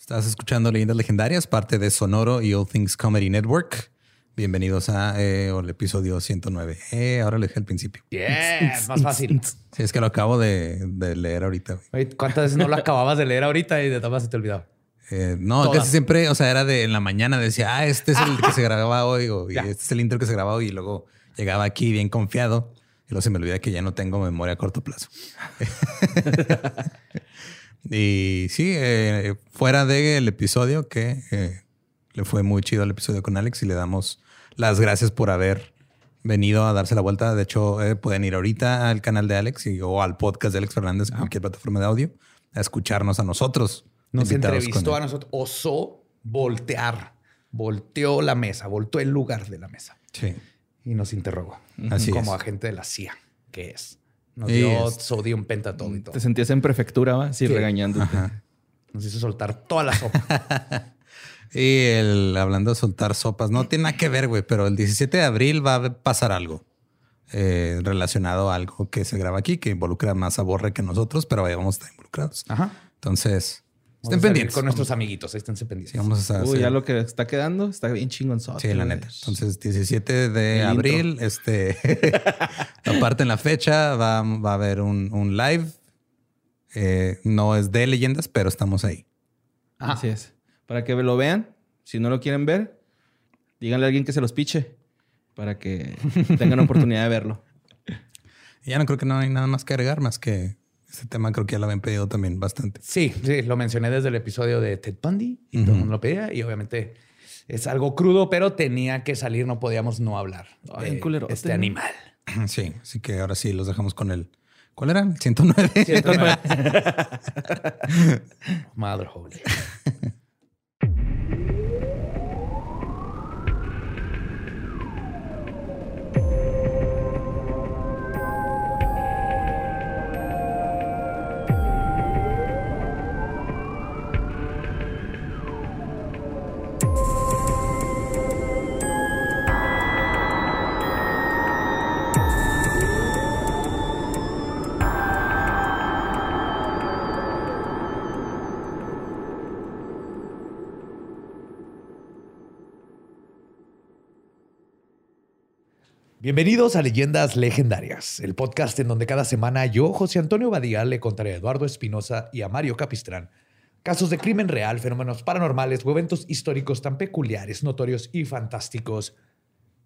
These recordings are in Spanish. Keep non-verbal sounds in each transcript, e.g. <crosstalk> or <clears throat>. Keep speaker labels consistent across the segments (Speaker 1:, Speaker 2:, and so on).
Speaker 1: Estás escuchando Leyendas Legendarias, parte de Sonoro y All Things Comedy Network. Bienvenidos a eh, el episodio 109. Eh, ahora lo dije al principio.
Speaker 2: Yeah, <laughs> más fácil.
Speaker 1: Sí, es que lo acabo de, de leer ahorita.
Speaker 2: ¿Cuántas veces no lo acababas de leer ahorita y de todas se te olvidaba?
Speaker 1: Eh, no,
Speaker 2: Todas.
Speaker 1: casi siempre, o sea, era de en la mañana decía, ah, este es el que se <laughs> grababa hoy, o, y
Speaker 2: Ya.
Speaker 1: este es el intro que se grababa hoy, y luego llegaba aquí bien confiado, y luego se me olvida que ya no tengo memoria a corto plazo. <laughs> y sí, eh, fuera del episodio, que eh, le fue muy chido el episodio con Alex, y le damos las gracias por haber venido a darse la vuelta. De hecho, eh, pueden ir ahorita al canal de Alex y, o al podcast de Alex Fernández, en cualquier plataforma de audio, a escucharnos a nosotros.
Speaker 2: Nos entrevistó a nosotros. Osó voltear. Volteó la mesa, volteó el lugar de la mesa
Speaker 1: Sí.
Speaker 2: y nos interrogó.
Speaker 1: Así
Speaker 2: como
Speaker 1: es.
Speaker 2: agente de la CIA, que es. Nos dio
Speaker 1: es-
Speaker 2: sodium pentatol y todo.
Speaker 3: Te sentías en prefectura, ¿va? Así
Speaker 2: Sí.
Speaker 3: regañándote.
Speaker 1: Ajá.
Speaker 2: Nos hizo soltar toda la sopa. <laughs>
Speaker 1: Y el hablando de soltar sopas, no tiene nada que ver, güey, pero el 17 de abril va a pasar algo eh, relacionado a algo que se graba aquí, que involucra más a Borre que nosotros, pero ahí vamos a estar involucrados.
Speaker 2: Ajá.
Speaker 1: Entonces, estén pendientes.
Speaker 2: Con nuestros amiguitos. Ahí estén pendientes.
Speaker 1: Sí, vamos a
Speaker 3: Uy, ya lo que está quedando está bien chingón.
Speaker 1: Sí, la neta. Entonces, 17 de
Speaker 3: El
Speaker 1: abril, este, <laughs> aparte en la fecha, va, va a haber un, un live. Eh, no es de leyendas, pero estamos ahí.
Speaker 2: Ajá.
Speaker 3: Así es. Para que lo vean. Si no lo quieren ver, díganle a alguien que se los piche. Para que <laughs> tengan oportunidad de verlo.
Speaker 1: Ya no creo que no hay nada más que agregar, más que este tema creo que ya lo habían pedido también bastante.
Speaker 2: Sí, sí, lo mencioné desde el episodio de Ted Bundy y todo el mundo lo pedía. Y obviamente es algo crudo, pero tenía que salir, no podíamos no hablar
Speaker 3: Ay,
Speaker 2: de
Speaker 3: culerote,
Speaker 2: este animal. <clears throat>
Speaker 1: Sí, así que ahora sí los dejamos con el. ¿Cuál era? El 109.
Speaker 2: Mother Holy. Bienvenidos a Leyendas Legendarias, el podcast en donde cada semana yo, José Antonio Badía, le contaré a Eduardo Espinosa y a Mario Capistrán casos de crimen real, fenómenos paranormales o eventos históricos tan peculiares, notorios y fantásticos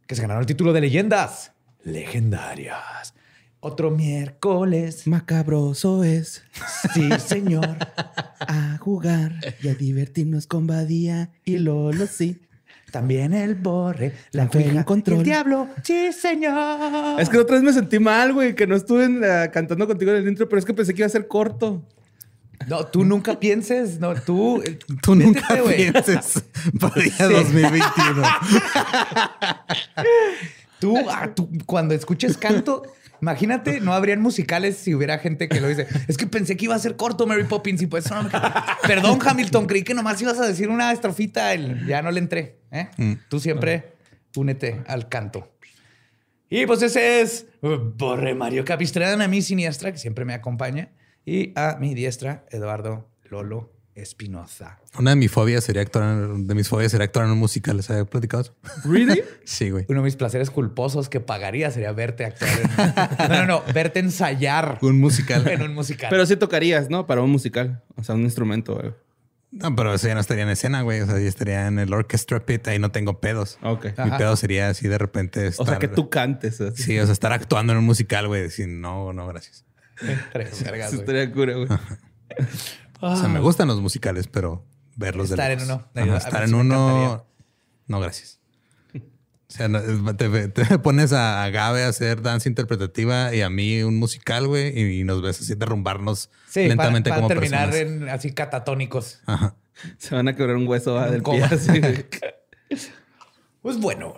Speaker 2: que se ganaron el título de Leyendas Legendarias. Otro miércoles,
Speaker 3: Macabroso es
Speaker 2: sí señor, <laughs>
Speaker 3: a jugar y a divertirnos con Badía y Lolo, sí.
Speaker 2: También el borre, la cuija
Speaker 3: control.
Speaker 2: el diablo, sí señor.
Speaker 3: Es que otra vez me sentí mal, güey, que no estuve cantando contigo en el intro, pero es que pensé que iba a ser corto.
Speaker 2: No, tú nunca pienses, no, tú. <laughs>
Speaker 1: Tú nunca pienses <laughs> para día 2021. <laughs>
Speaker 2: Tú, ah, tú, cuando escuches canto, imagínate, no habrían musicales si hubiera gente que lo dice. Es que pensé que iba a ser corto Mary Poppins y pues no me Perdón, Hamilton, creí que nomás ibas a decir una estrofita, el- ya no le entré. ¿eh?
Speaker 1: Mm.
Speaker 2: Tú siempre únete al canto. Y pues ese es Borre Mario Capistrán, a mi siniestra, que siempre me acompaña, y a mi diestra, Eduardo Lolo Espinoza.
Speaker 1: Una de mis fobias sería actuar en, de mis fobias sería actuar en un musical. ¿Les había platicado eso? <laughs>
Speaker 3: ¿Really?
Speaker 1: Sí, güey.
Speaker 2: Uno de mis placeres culposos que pagaría sería verte actuar. En... <laughs> No, no, no, verte ensayar
Speaker 1: Un musical. <laughs>
Speaker 2: en un musical.
Speaker 3: Pero sí tocarías, ¿no? Para un musical. O sea, un instrumento. güey.
Speaker 1: No, pero eso ya no estaría en escena, güey. O sea, ya estaría en el orchestra pit. Ahí no tengo pedos.
Speaker 3: Ok.
Speaker 1: Mi
Speaker 2: Ajá.
Speaker 1: pedo sería así de repente estar...
Speaker 3: O sea, que tú cantes. así.
Speaker 1: Sí, o sea, estar actuando en un musical, güey. Decir, no, no, gracias.
Speaker 2: Tres vergas,
Speaker 3: Eso
Speaker 2: güey.
Speaker 3: estaría cura, güey.
Speaker 1: O sea, me gustan los musicales, pero verlos de
Speaker 2: Estar en
Speaker 1: lejos.
Speaker 2: uno.
Speaker 1: Ajá, estar en
Speaker 2: me
Speaker 1: uno... No, gracias. O sea, no, te, te <laughs> pones a Gabe a hacer danza interpretativa y a mí un musical, güey, y, nos ves así derrumbarnos
Speaker 2: Sí,
Speaker 1: lentamente
Speaker 2: para,
Speaker 1: como
Speaker 2: terminar
Speaker 1: personas.
Speaker 2: en así catatónicos.
Speaker 1: Ajá.
Speaker 3: Se van a quebrar un hueso ¿va? del pie.
Speaker 2: coma.
Speaker 3: así, güey. <laughs>
Speaker 2: Pues bueno,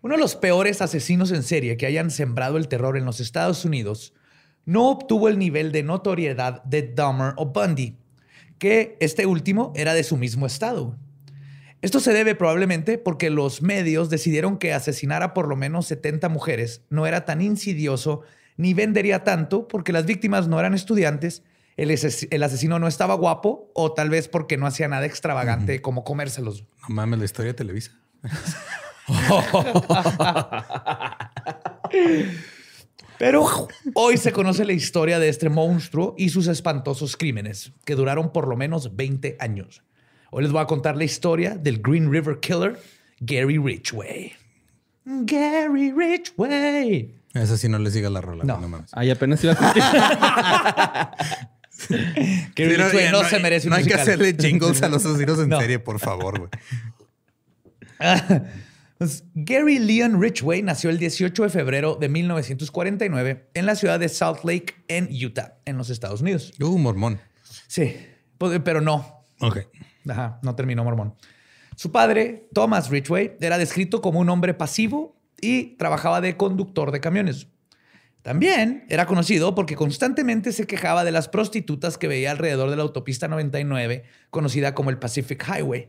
Speaker 2: uno de los peores asesinos en serie que hayan sembrado el terror en los Estados Unidos no obtuvo el nivel de notoriedad de Dahmer o Bundy, que este último era de su mismo estado. Esto se debe probablemente porque los medios decidieron que asesinar a por lo menos 70 mujeres no era tan insidioso ni vendería tanto porque las víctimas no eran estudiantes el, ases- el asesino no estaba guapo o tal vez porque no hacía nada extravagante como comérselos.
Speaker 1: No mames, la historia de Televisa. <laughs> <laughs>
Speaker 2: Pero hoy se conoce la historia de este monstruo y sus espantosos crímenes, que duraron por lo menos 20 años. Hoy les voy a contar la historia del Green River Killer, Gary Ridgway. Gary Ridgway.
Speaker 1: Esa sí no le sigas la rola.
Speaker 2: No.
Speaker 1: No, mames.
Speaker 3: Ahí apenas iba a <laughs>
Speaker 2: Gary
Speaker 1: Sí, no,
Speaker 2: Ridgway no,
Speaker 1: no
Speaker 2: se merece un
Speaker 1: No hay que hacerle jingles a los <laughs> asesinos en
Speaker 2: No.
Speaker 1: serie, por favor, güey. <laughs>
Speaker 2: Gary Leon Ridgway nació el 18 de febrero de 1949 en la ciudad de Salt Lake, en Utah, en los Estados Unidos.
Speaker 1: Uh, mormón.
Speaker 2: Sí, pues, pero no.
Speaker 1: Ok.
Speaker 2: Ajá, no terminó mormón. Su padre, Thomas Ridgway, era descrito como un hombre pasivo y trabajaba de conductor de camiones. También era conocido porque constantemente se quejaba de las prostitutas que veía alrededor de la autopista 99, conocida como el Pacific Highway,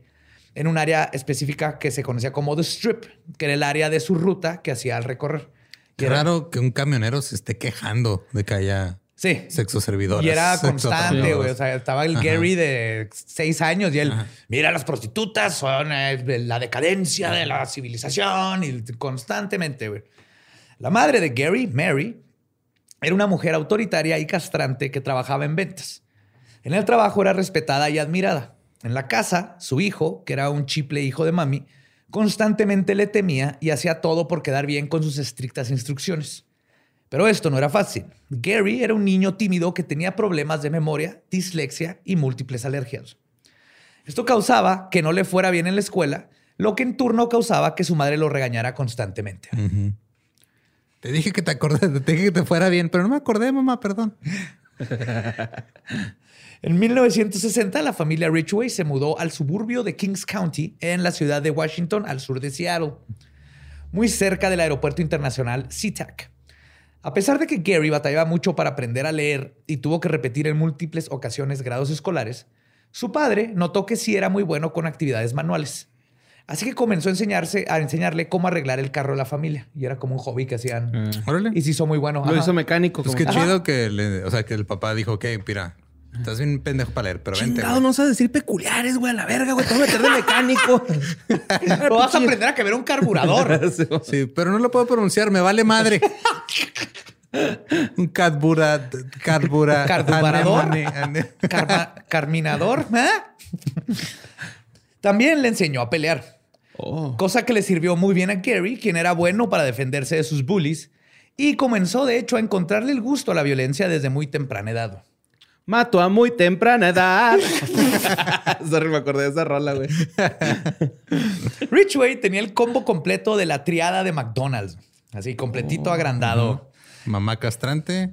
Speaker 2: en un área específica que se conocía como The Strip, que era el área de su ruta que hacía al recorrer.
Speaker 1: Qué
Speaker 2: era-
Speaker 1: raro que un camionero se esté quejando de que haya
Speaker 2: Sí.
Speaker 1: sexo servidor.
Speaker 2: Y era constante, güey. O sea, estaba el
Speaker 1: Ajá.
Speaker 2: Gary de seis años y él, mira, las prostitutas son eh, la decadencia de la civilización y constantemente, güey. La madre de Gary, Mary, era una mujer autoritaria y castrante que trabajaba en ventas. En el trabajo era respetada y admirada. En la casa, su hijo, que era un chiple hijo de mami, constantemente le temía y hacía todo por quedar bien con sus estrictas instrucciones. Pero esto no era fácil. Gary era un niño tímido que tenía problemas de memoria, dislexia y múltiples alergias. Esto causaba que no le fuera bien en la escuela, lo que en turno causaba que su madre lo regañara constantemente.
Speaker 1: Te dije que te acordé, te dije que te fuera bien, pero no me acordé, mamá, perdón. <laughs>
Speaker 2: En 1960, la familia Ridgway se mudó al suburbio de Kings County, en la ciudad de Washington, al sur de Seattle, muy cerca del aeropuerto internacional SeaTac. A pesar de que Gary batallaba mucho para aprender a leer y tuvo que repetir en múltiples ocasiones grados escolares, su padre notó que sí era muy bueno con actividades manuales. Así que comenzó a, enseñarse, a enseñarle cómo arreglar el carro de la familia. Y era como un hobby que hacían.
Speaker 1: Órale.
Speaker 2: Y se hizo muy bueno.
Speaker 3: Lo
Speaker 2: Ajá.
Speaker 3: hizo mecánico.
Speaker 1: Pues
Speaker 3: como-
Speaker 1: qué chido que le, o sea, que el papá dijo, ok, mira, estás bien pendejo para leer, pero vente.
Speaker 3: Chingado,
Speaker 1: güey".
Speaker 3: no sabes decir peculiares, güey, a la verga, güey. Te voy a meter de mecánico. <laughs>
Speaker 2: Pero vas a aprender a quebrar un carburador. <laughs>
Speaker 1: Sí, pero no lo puedo pronunciar, me vale madre. Un carbura, carbura, <laughs>
Speaker 2: Carburador.
Speaker 1: anemone, ane-
Speaker 2: Carma- carminador. ¿eh? También le enseñó a pelear,
Speaker 3: Oh.
Speaker 2: cosa que le sirvió muy bien a Gary, quien era bueno para defenderse de sus bullies, y comenzó de hecho a encontrarle el gusto a la violencia desde muy temprana edad.
Speaker 3: Mato a muy temprana edad. <laughs> Sorry, me acordé de esa rola, güey. <laughs>
Speaker 2: Ridgway tenía el combo completo de la triada de McDonald's, así completito agrandado.
Speaker 1: Mamá castrante.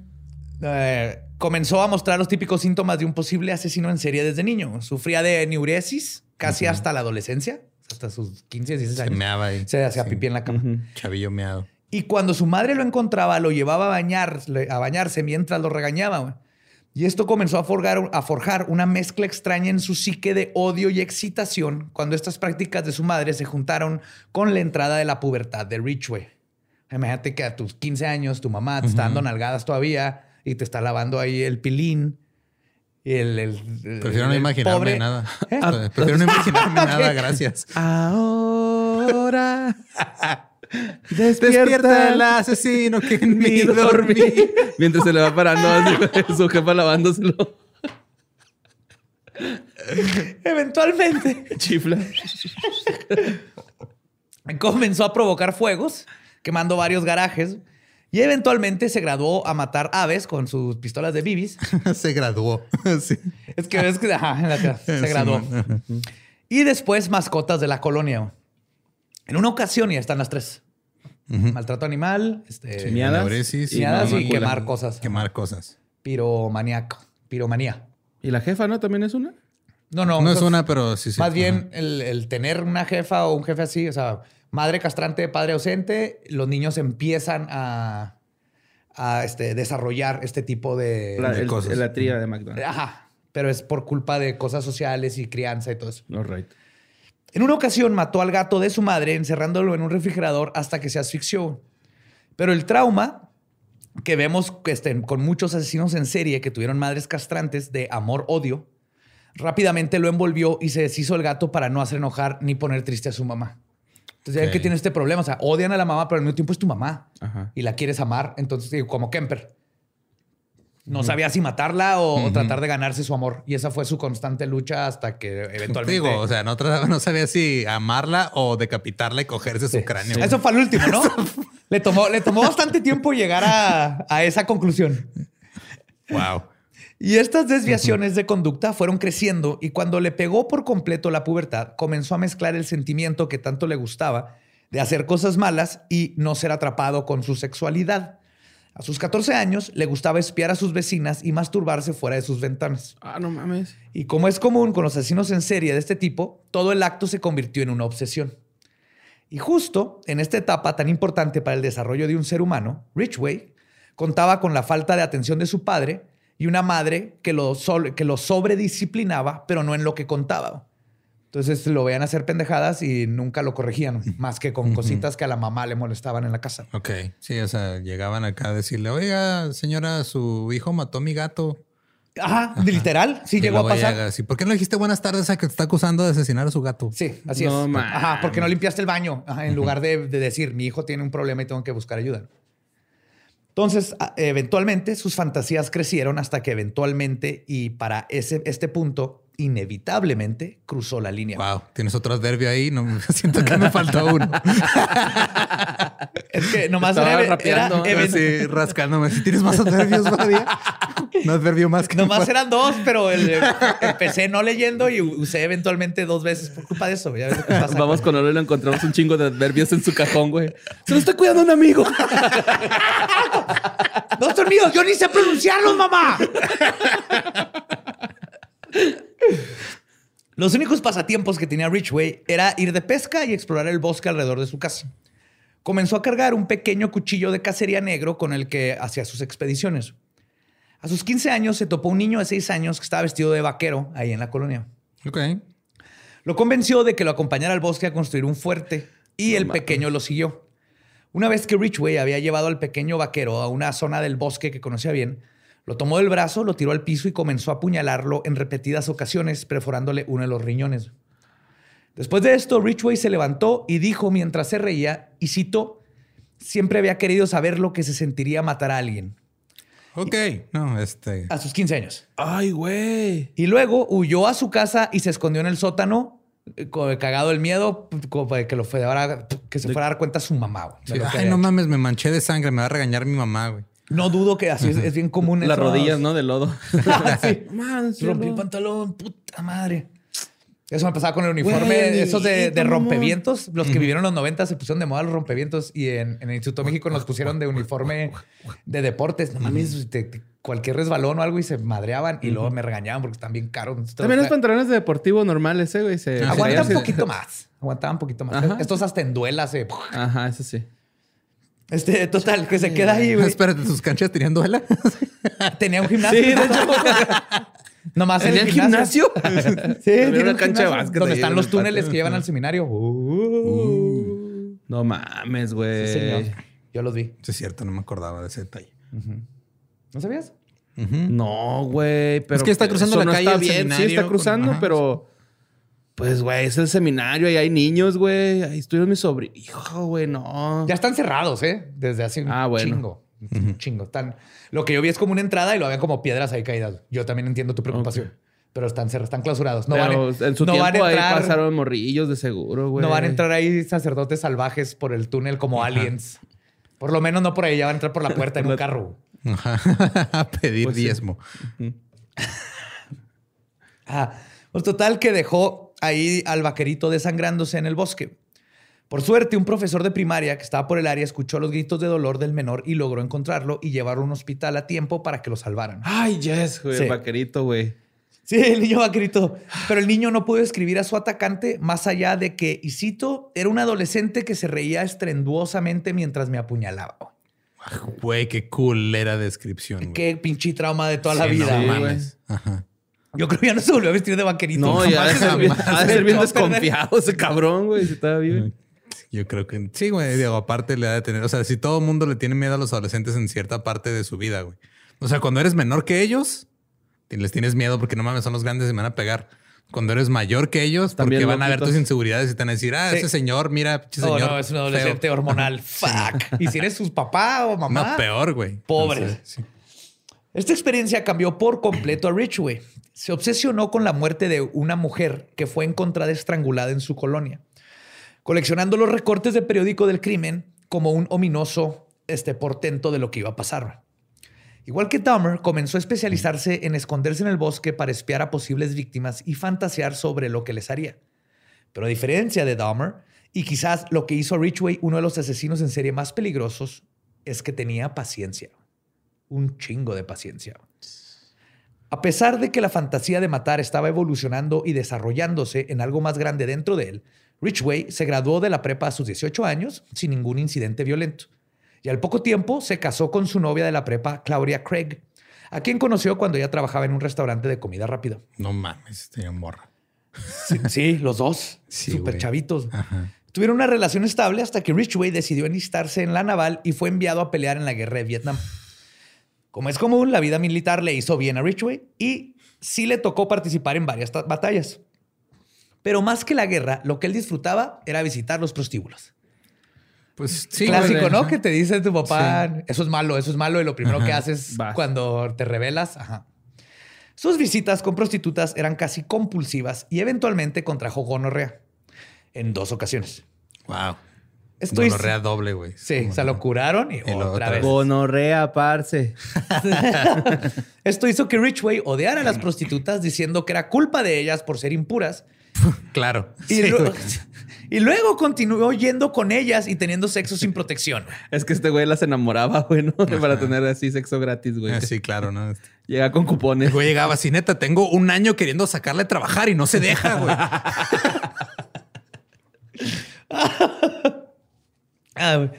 Speaker 2: Eh, comenzó a mostrar los típicos síntomas de un posible asesino en serie desde niño. Sufría de neuresis casi hasta la adolescencia, hasta sus 15, 16
Speaker 1: Se
Speaker 2: años.
Speaker 1: meaba ahí.
Speaker 2: Se hacía
Speaker 1: Sí.
Speaker 2: pipí en la cama.
Speaker 1: Chavillo meado.
Speaker 2: Y cuando su madre lo encontraba, lo llevaba a, bañar, a bañarse mientras lo regañaba. Y esto comenzó a forjar, a forjar una mezcla extraña en su psique de odio y excitación cuando estas prácticas de su madre se juntaron con la entrada de la pubertad de Ridgway. Imagínate que a tus 15 años tu mamá te está dando nalgadas todavía y te está lavando ahí el pilín. Y el, el- el-
Speaker 1: Prefiero no imaginarme
Speaker 2: pobre-
Speaker 1: nada.
Speaker 2: ¿Eh?
Speaker 1: Prefiero no imaginarme <laughs> nada, gracias.
Speaker 3: Ahora. <laughs>
Speaker 1: Despierta el asesino que en <laughs> mí dormí.
Speaker 3: Mientras se le va parando <laughs> así, su jefa lavándoselo.
Speaker 2: Eventualmente
Speaker 3: Chifla.
Speaker 2: comenzó a provocar fuegos, quemando varios garajes y eventualmente se graduó a matar aves con sus pistolas de bibis.
Speaker 1: Se graduó. Sí.
Speaker 2: Es que es que ajá, se graduó. Y después mascotas de la colonia. En una ocasión ya están las tres. Maltrato animal, este,
Speaker 3: Miadas.
Speaker 1: Neuresis
Speaker 2: miadas y quemar cosas.
Speaker 1: Quemar cosas.
Speaker 2: Piromaniaco, piromanía.
Speaker 3: ¿Y la jefa, no? ¿También es una?
Speaker 2: No, no.
Speaker 1: No es una, pero sí, sí.
Speaker 2: Más bien el, el tener una jefa o un jefe así, o sea, madre castrante, padre ausente, los niños empiezan a, a, este, desarrollar este tipo de...
Speaker 3: La,
Speaker 1: de
Speaker 3: el-
Speaker 1: cosas.
Speaker 3: la tría de McDonald's.
Speaker 2: Ajá, pero es por culpa de cosas sociales y crianza y todo eso.
Speaker 3: All right.
Speaker 2: En una ocasión mató al gato de su madre encerrándolo en un refrigerador hasta que se asfixió. Pero el trauma que vemos que este, con muchos asesinos en serie que tuvieron madres castrantes de amor-odio, rápidamente lo envolvió y se deshizo el gato para no hacer enojar ni poner triste a su mamá. Entonces, ya que tiene este problema. O sea, odian a la mamá, pero al mismo tiempo es tu mamá
Speaker 3: Ajá.
Speaker 2: y la quieres amar. Entonces, como Kemper. No sabía si matarla o, o tratar de ganarse su amor. Y esa fue su constante lucha hasta que eventualmente.
Speaker 1: Digo, o sea, no, trataba- <laughs> no sabía si amarla o decapitarla y cogerse su cráneo.
Speaker 2: Eso fue al último, ¿no? <laughs> le, tomó, le tomó bastante tiempo llegar a, a esa conclusión.
Speaker 1: Wow.
Speaker 2: Y estas desviaciones de conducta fueron creciendo y cuando le pegó por completo la pubertad, comenzó a mezclar el sentimiento que tanto le gustaba de hacer cosas malas y no ser atrapado con su sexualidad. A sus 14 años le gustaba espiar a sus vecinas y masturbarse fuera de sus ventanas.
Speaker 3: Ah, no mames.
Speaker 2: Y como es común con los asesinos en serie de este tipo, todo el acto se convirtió en una obsesión. Y justo en esta etapa tan importante para el desarrollo de un ser humano, Ridgway contaba con la falta de atención de su padre y una madre que lo, que lo sobredisciplinaba, pero no en lo que contaba. Entonces lo veían hacer pendejadas y nunca lo corregían, más que con cositas que a la mamá le molestaban en la casa.
Speaker 1: Ok. Sí, o sea, llegaban acá a decirle, oiga, señora, su hijo mató a mi gato.
Speaker 2: Ajá, literal, sí
Speaker 1: Y
Speaker 2: llegó a pasar.
Speaker 1: llega así, ¿por qué no dijiste buenas tardes a que te está acusando de asesinar a su gato?
Speaker 2: Sí, así
Speaker 3: No
Speaker 2: es.
Speaker 3: mames.
Speaker 2: Ajá, porque no limpiaste el baño. Ajá, en lugar de, de decir, mi hijo tiene un problema y tengo que buscar ayuda. Entonces, eventualmente, sus fantasías crecieron hasta que eventualmente, y para ese, este punto, inevitablemente, cruzó la línea.
Speaker 1: Wow, tienes otro adverbio ahí. No, <laughs> siento que me faltó uno. <laughs>
Speaker 2: Es que nomás
Speaker 3: Estaba
Speaker 2: era,
Speaker 3: rapeando.
Speaker 1: rascándome. Si tienes más adverbios, todavía. <laughs> Un adverbio más que
Speaker 2: nomás eran dos, pero el- empecé no leyendo y usé eventualmente dos veces por culpa de eso. Ya ves lo que pasa.
Speaker 3: Vamos con Oro y le encontramos un chingo de adverbios en su cajón, güey. Se lo está cuidando un amigo.
Speaker 2: ¡No son míos! ¡Yo ni sé pronunciarlos, mamá! Los únicos pasatiempos que tenía Ridgway era ir de pesca y explorar el bosque alrededor de su casa. Comenzó a cargar un pequeño cuchillo de cacería negro con el que hacía sus expediciones. A sus 15 años se topó un niño de 6 años que estaba vestido de vaquero ahí en la colonia.
Speaker 1: Ok.
Speaker 2: Lo convenció de que lo acompañara al bosque a construir un fuerte y el pequeño lo siguió. Una vez que Ridgway había llevado al pequeño vaquero a una zona del bosque que conocía bien, lo tomó del brazo, lo tiró al piso y comenzó a apuñalarlo en repetidas ocasiones, perforándole uno de los riñones. Después de esto, Ridgway se levantó y dijo mientras se reía, y cito, siempre había querido saber lo que se sentiría matar a alguien,
Speaker 1: Ok. No, este.
Speaker 2: a sus 15 años.
Speaker 3: Ay, güey.
Speaker 2: Y luego huyó a su casa y se escondió en el sótano, eh, cagado del miedo, como para que, lo fuera, que se fuera a dar cuenta su mamá. güey,
Speaker 1: Sí, Ay, no
Speaker 2: hecho.
Speaker 1: mames, me manché de sangre. Me va a regañar mi mamá, güey.
Speaker 2: No dudo que así es, es bien común.
Speaker 3: Las rodillas, ¿no? De lodo. <laughs>
Speaker 2: sí. <laughs>
Speaker 3: Man, sí,
Speaker 2: Rompí el pantalón, puta madre. Eso me pasaba con el uniforme,
Speaker 3: Güey,
Speaker 2: esos de, de rompevientos. Los que vivieron en los 90 se pusieron de moda los rompevientos y en, en el Instituto México nos pusieron de uniforme de deportes. No mames, te- te- cualquier resbalón o algo y se madreaban y luego me regañaban porque están bien caros.
Speaker 3: También
Speaker 2: o
Speaker 3: los
Speaker 2: sea,
Speaker 3: pantalones de deportivo normales, eh, güey. Se
Speaker 1: Ah,
Speaker 3: se
Speaker 2: Aguanta un
Speaker 3: se-
Speaker 2: poquito más. Aguantaba un poquito más.
Speaker 3: Ajá.
Speaker 2: Estos hasta en duelas. eh.
Speaker 3: Ajá, eso sí.
Speaker 2: Este, total, que se queda ahí, güey.
Speaker 1: Espérate, ¿tus canchas tenían duela? <laughs>
Speaker 2: Tenía un gimnasio.
Speaker 3: Sí, de hecho. <laughs>
Speaker 2: Nomás en
Speaker 3: ¿Tenía
Speaker 2: el gimnasio.
Speaker 3: gimnasio? <laughs>
Speaker 2: Sí, tiene
Speaker 3: una
Speaker 2: un
Speaker 3: cancha de básquet
Speaker 2: Donde están los
Speaker 3: el
Speaker 2: túneles
Speaker 3: patio.
Speaker 2: que llevan al seminario. Uh.
Speaker 3: No mames, güey.
Speaker 2: Sí, señor. Yo los vi.
Speaker 1: Sí, es cierto, no me acordaba de ese detalle.
Speaker 2: ¿No sabías?
Speaker 1: Ujú.
Speaker 3: No, güey. Pero
Speaker 1: Es que está cruzando la
Speaker 3: no
Speaker 1: calle
Speaker 3: Está bien, sí, está
Speaker 1: con-
Speaker 3: cruzando,
Speaker 1: ajá,
Speaker 3: pero. Pues, güey, es el seminario y hay niños, güey. Ahí estuvieron mis sobrinos. Hijo, güey, no.
Speaker 2: Ya están cerrados, ¿eh? Desde hace un
Speaker 3: Ah, bueno.
Speaker 2: chingo. Un chingo. Están... Lo que yo vi es como una entrada y lo habían como piedras ahí caídas. Yo también entiendo tu preocupación. Pero están, cerrados, están clausurados. No,
Speaker 3: Pero
Speaker 2: van, a-
Speaker 3: en su
Speaker 2: no van
Speaker 3: tiempo
Speaker 2: a entrar,
Speaker 3: ahí pasaron morrillos de seguro, güey.
Speaker 2: No van a entrar ahí sacerdotes salvajes por el túnel como aliens. Por lo menos no por ahí. Ya van a entrar por la puerta en <laughs> un carro.
Speaker 1: Ajá. <laughs> A pedir
Speaker 3: Pues sí.
Speaker 1: diezmo.
Speaker 2: Ah, pues total que dejó ahí al vaquerito desangrándose en el bosque. Por suerte, un profesor de primaria que estaba por el área escuchó los gritos de dolor del menor y logró encontrarlo y llevarlo a un hospital a tiempo para que lo salvaran.
Speaker 3: Ay, yes, güey.
Speaker 2: Sí.
Speaker 3: El vaquerito, güey.
Speaker 2: Sí, el niño vaquerito. Pero el niño no pudo escribir a su atacante más allá de que, y cito, era un adolescente que se reía estrenduosamente mientras me apuñalaba.
Speaker 1: Güey, qué culera descripción. güey.
Speaker 2: Qué pinche trauma de toda la vida.
Speaker 1: no
Speaker 3: Sí,
Speaker 1: mames. Ajá.
Speaker 2: Yo creo que ya no se volvió a vestir de vaquerito.
Speaker 3: No, ya ha de ser bien, desconfiado ese cabrón, güey. Si estaba vivo.
Speaker 1: Yo creo que sí, güey. Digo, aparte le ha de tener. O sea, si todo el mundo le tiene miedo a los adolescentes en cierta parte de su vida, güey. O sea, cuando eres menor que ellos, les tienes miedo porque no mames, son los grandes y me van a pegar. Cuando eres mayor que ellos,
Speaker 3: También
Speaker 1: porque van a ver tus inseguridades y te van a decir, ah,
Speaker 2: Sí.
Speaker 1: ese señor, mira, pinche
Speaker 2: Oh,
Speaker 1: señor.
Speaker 2: no, es un adolescente
Speaker 1: feo".
Speaker 2: hormonal. <laughs> Fuck. Y si eres su papá o mamá.
Speaker 1: No, peor, güey.
Speaker 2: Pobre.
Speaker 1: Entonces, sí.
Speaker 2: Esta experiencia cambió por completo a Ridgway. Se obsesionó con la muerte de una mujer que fue encontrada estrangulada en su colonia, coleccionando los recortes de periódico del crimen como un ominoso este, portento de lo que iba a pasar. Igual que Dahmer, comenzó a especializarse en esconderse en el bosque para espiar a posibles víctimas y fantasear sobre lo que les haría. Pero a diferencia de Dahmer, y quizás lo que hizo a Ridgway uno de los asesinos en serie más peligrosos, es que tenía paciencia un chingo de paciencia. A pesar de que la fantasía de matar estaba evolucionando y desarrollándose en algo más grande dentro de él, Ridgway se graduó de la prepa a sus 18 años sin ningún incidente violento. Y al poco tiempo se casó con su novia de la prepa, Claudia Craig, a quien conoció cuando ella trabajaba en un restaurante de comida rápida.
Speaker 1: No mames, tenía morra.
Speaker 2: Sí, sí, los dos, <laughs>
Speaker 1: Sí,
Speaker 2: súper
Speaker 1: güey.
Speaker 2: chavitos.
Speaker 1: Ajá.
Speaker 2: Tuvieron una relación estable hasta que Ridgway decidió enlistarse en la naval y fue enviado a pelear en la guerra de Vietnam. Como es común, la vida militar le hizo bien a Ridgway y sí le tocó participar en varias ta- batallas. Pero más que la guerra, lo que él disfrutaba era visitar los prostíbulos.
Speaker 1: Pues sí.
Speaker 2: Clásico,
Speaker 1: güey.
Speaker 2: ¿no? Que te dice tu papá, eso es malo, eso es malo, y lo primero que haces
Speaker 3: Vas.
Speaker 2: cuando te rebelas. Ajá. Sus visitas con prostitutas eran casi compulsivas y eventualmente contrajo gonorrea en dos ocasiones.
Speaker 1: Wow.
Speaker 2: Esto hizo-
Speaker 1: Gonorrea doble, güey.
Speaker 2: Sí,
Speaker 1: Como-
Speaker 2: se lo curaron y,
Speaker 1: Y lo
Speaker 2: otra
Speaker 1: otra
Speaker 2: vez.
Speaker 3: Gonorrea, parce. <laughs>
Speaker 2: Esto hizo que Ridgway odiara a las prostitutas diciendo que era culpa de ellas por ser impuras. <laughs>
Speaker 1: Claro.
Speaker 2: Y,
Speaker 1: Sí, <laughs>
Speaker 2: y luego continuó yendo con ellas y teniendo sexo sin protección.
Speaker 3: Es que este güey las enamoraba, güey, ¿no? Para tener así sexo gratis, güey.
Speaker 1: Ah, sí, claro, ¿no?
Speaker 3: Llega con cupones.
Speaker 1: El güey llegaba así, neta, tengo un año queriendo sacarle a trabajar y no se deja, güey.
Speaker 2: Ah.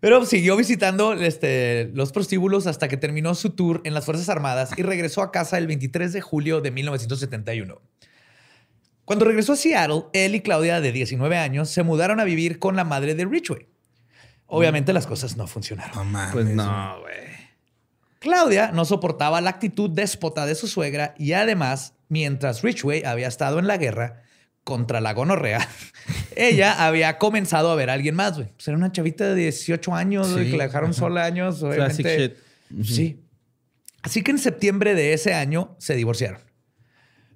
Speaker 2: Pero siguió visitando este, los prostíbulos hasta que terminó su tour en las Fuerzas Armadas y regresó a casa el 23 de julio de 1971. Cuando regresó a Seattle, él y Claudia, de 19 años, se mudaron a vivir con la madre de Ridgway. Obviamente las cosas no funcionaron.
Speaker 1: No mames.
Speaker 3: Pues no, güey.
Speaker 2: Claudia no soportaba la actitud déspota de su suegra y además, mientras Ridgway había estado en la guerra contra la gonorrea, <laughs> ella había comenzado a ver a alguien más, güey. Pues era una chavita de 18 años, güey,
Speaker 1: Sí,
Speaker 2: que la dejaron
Speaker 1: ajá.
Speaker 2: sola años,
Speaker 3: Classic shit.
Speaker 2: Sí. Así que en septiembre de ese año se divorciaron.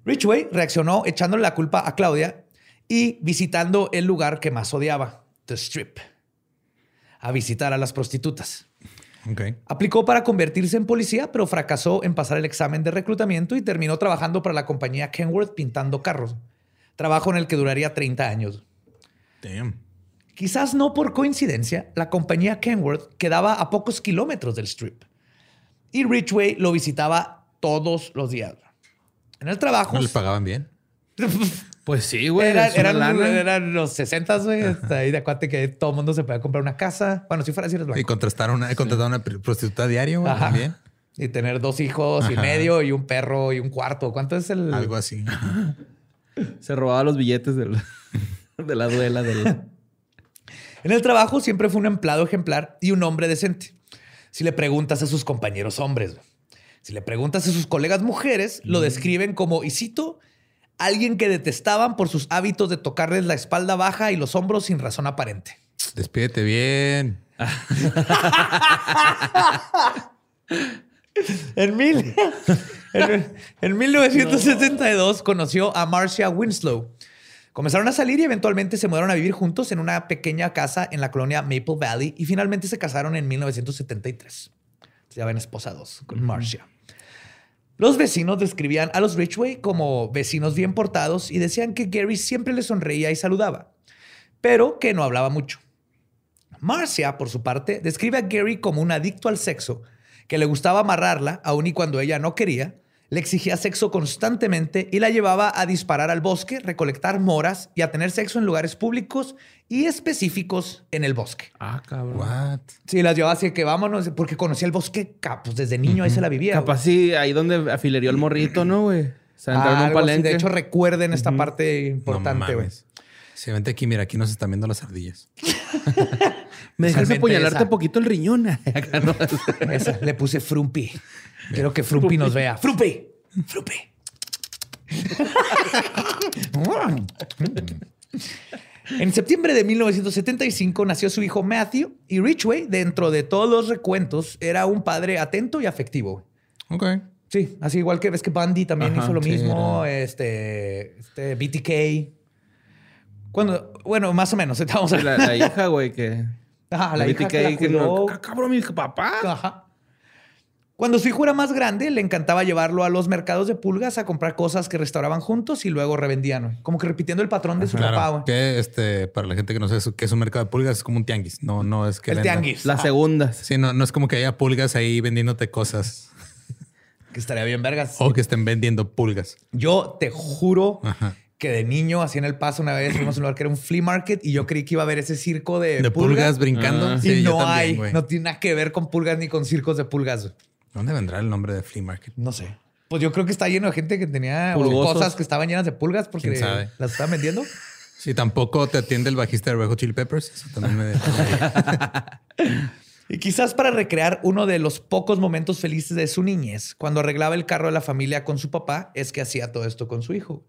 Speaker 2: Ridgway reaccionó echándole la culpa a Claudia y visitando el lugar que más odiaba, The Strip, a visitar a las prostitutas.
Speaker 1: Ok.
Speaker 2: Aplicó para convertirse en policía, pero fracasó en pasar el examen de reclutamiento y terminó trabajando para la compañía Kenworth pintando carros. Trabajo en el que duraría 30 años.
Speaker 1: Damn.
Speaker 2: Quizás no por coincidencia, la compañía Kenworth quedaba a pocos kilómetros del strip. Y Ridgway lo visitaba todos los días. En el trabajo.
Speaker 1: ¿No les pagaban bien? <laughs>
Speaker 3: Pues sí, güey.
Speaker 2: Eran, los 60, güey. Ahí de acuate que todo el mundo se podía comprar una casa. Bueno, si fuera así, eres
Speaker 1: Y
Speaker 2: blanco.
Speaker 1: contrataron una, contrataron una prostituta diario, güey, también.
Speaker 2: Y tener dos hijos y medio y un perro y un cuarto. ¿Cuánto es el...?
Speaker 1: Algo así. <laughs>
Speaker 3: Se robaba los billetes del- <laughs> de la duela del.
Speaker 2: En el trabajo siempre fue un empleado ejemplar y un hombre decente. Si le preguntas a sus compañeros hombres, si le preguntas a sus colegas mujeres, lo describen como, y cito, alguien que detestaban por sus hábitos de tocarles la espalda baja y los hombros sin razón aparente.
Speaker 1: Despídete bien. <laughs>
Speaker 2: En, mil, en, en 1972 conoció a Marcia Winslow. Comenzaron a salir y eventualmente se mudaron a vivir juntos en una pequeña casa en la colonia Maple Valley y finalmente se casaron en 1973. Ya ven esposados con Marcia. Los vecinos describían a los Ridgway como vecinos bien portados y decían que Gary siempre les sonreía y saludaba, pero que no hablaba mucho. Marcia, por su parte, describe a Gary como un adicto al sexo, que le gustaba amarrarla, aun y cuando ella no quería, le exigía sexo constantemente y la llevaba a disparar al bosque, recolectar moras y a tener sexo en lugares públicos y específicos en el bosque.
Speaker 3: Ah, cabrón.
Speaker 1: What?
Speaker 2: Sí, las llevaba así que vámonos, porque conocía el bosque, pues desde niño ahí se la vivía.
Speaker 3: Capaz sí, ahí donde afilería el morrito, ¿no, güey? O sea, en un
Speaker 2: así.
Speaker 3: palenque.
Speaker 2: De hecho, recuerden esta parte importante,
Speaker 1: No
Speaker 2: güey.
Speaker 1: Sí, vente aquí, mira, aquí nos están viendo las ardillas. <laughs>
Speaker 3: Me dejas apuñalarte
Speaker 2: esa.
Speaker 3: poquito el riñón. <laughs> Acá, ¿no? <laughs>
Speaker 2: Esa, le puse Frumpi. Quiero que Frumpi nos vea. Frumpi. Frumpi. En septiembre de 1975 nació su hijo Matthew y Richway, dentro de todos los recuentos, era un padre atento y afectivo.
Speaker 1: Ok.
Speaker 2: Sí, así igual que ves que Bundy también
Speaker 3: Ajá,
Speaker 2: hizo lo
Speaker 1: sí,
Speaker 2: mismo, este, este BTK. Cuando, bueno, más o menos, <laughs> a
Speaker 3: La, la hija, güey, que. <laughs>
Speaker 2: Ajá, la hija
Speaker 3: BTK
Speaker 2: que la
Speaker 3: que no-. "Ca- Cabrón, mi papá.
Speaker 2: Ajá. Cuando su hijo era más grande, le encantaba llevarlo a los mercados de pulgas a comprar cosas que restauraban juntos y luego revendían, güey. Como que repitiendo el patrón de su
Speaker 1: Claro,
Speaker 2: papá, güey.
Speaker 1: que este, para la gente que no sabe qué es un mercado de pulgas, es como un tianguis. No, no es que
Speaker 2: El
Speaker 1: vendan.
Speaker 2: tianguis.
Speaker 3: Las segundas.
Speaker 1: Sí, no, no es como que haya pulgas ahí vendiéndote cosas
Speaker 2: Que estaría bien, vergas.
Speaker 1: o que estén vendiendo pulgas.
Speaker 2: Yo te juro
Speaker 1: Ajá.
Speaker 2: Que de niño, así en el paso, una vez fuimos a un lugar que era un flea market y yo creí que iba a haber ese circo de,
Speaker 1: De pulgas brincando.
Speaker 3: Ah.
Speaker 2: Y no hay, no tiene nada que ver con pulgas ni con circos de pulgas.
Speaker 1: ¿Dónde vendrá el nombre de flea market?
Speaker 2: No sé. Pues yo creo que está lleno de gente que tenía
Speaker 3: Pulgosos.
Speaker 2: cosas que estaban llenas de pulgas porque las estaban vendiendo.
Speaker 1: Si tampoco te atiende el bajista de Red Hot Chili Peppers, eso también me... <laughs>
Speaker 2: Y quizás para recrear uno de los pocos momentos felices de su niñez, cuando arreglaba el carro de la familia con su papá, es que hacía todo esto con su hijo.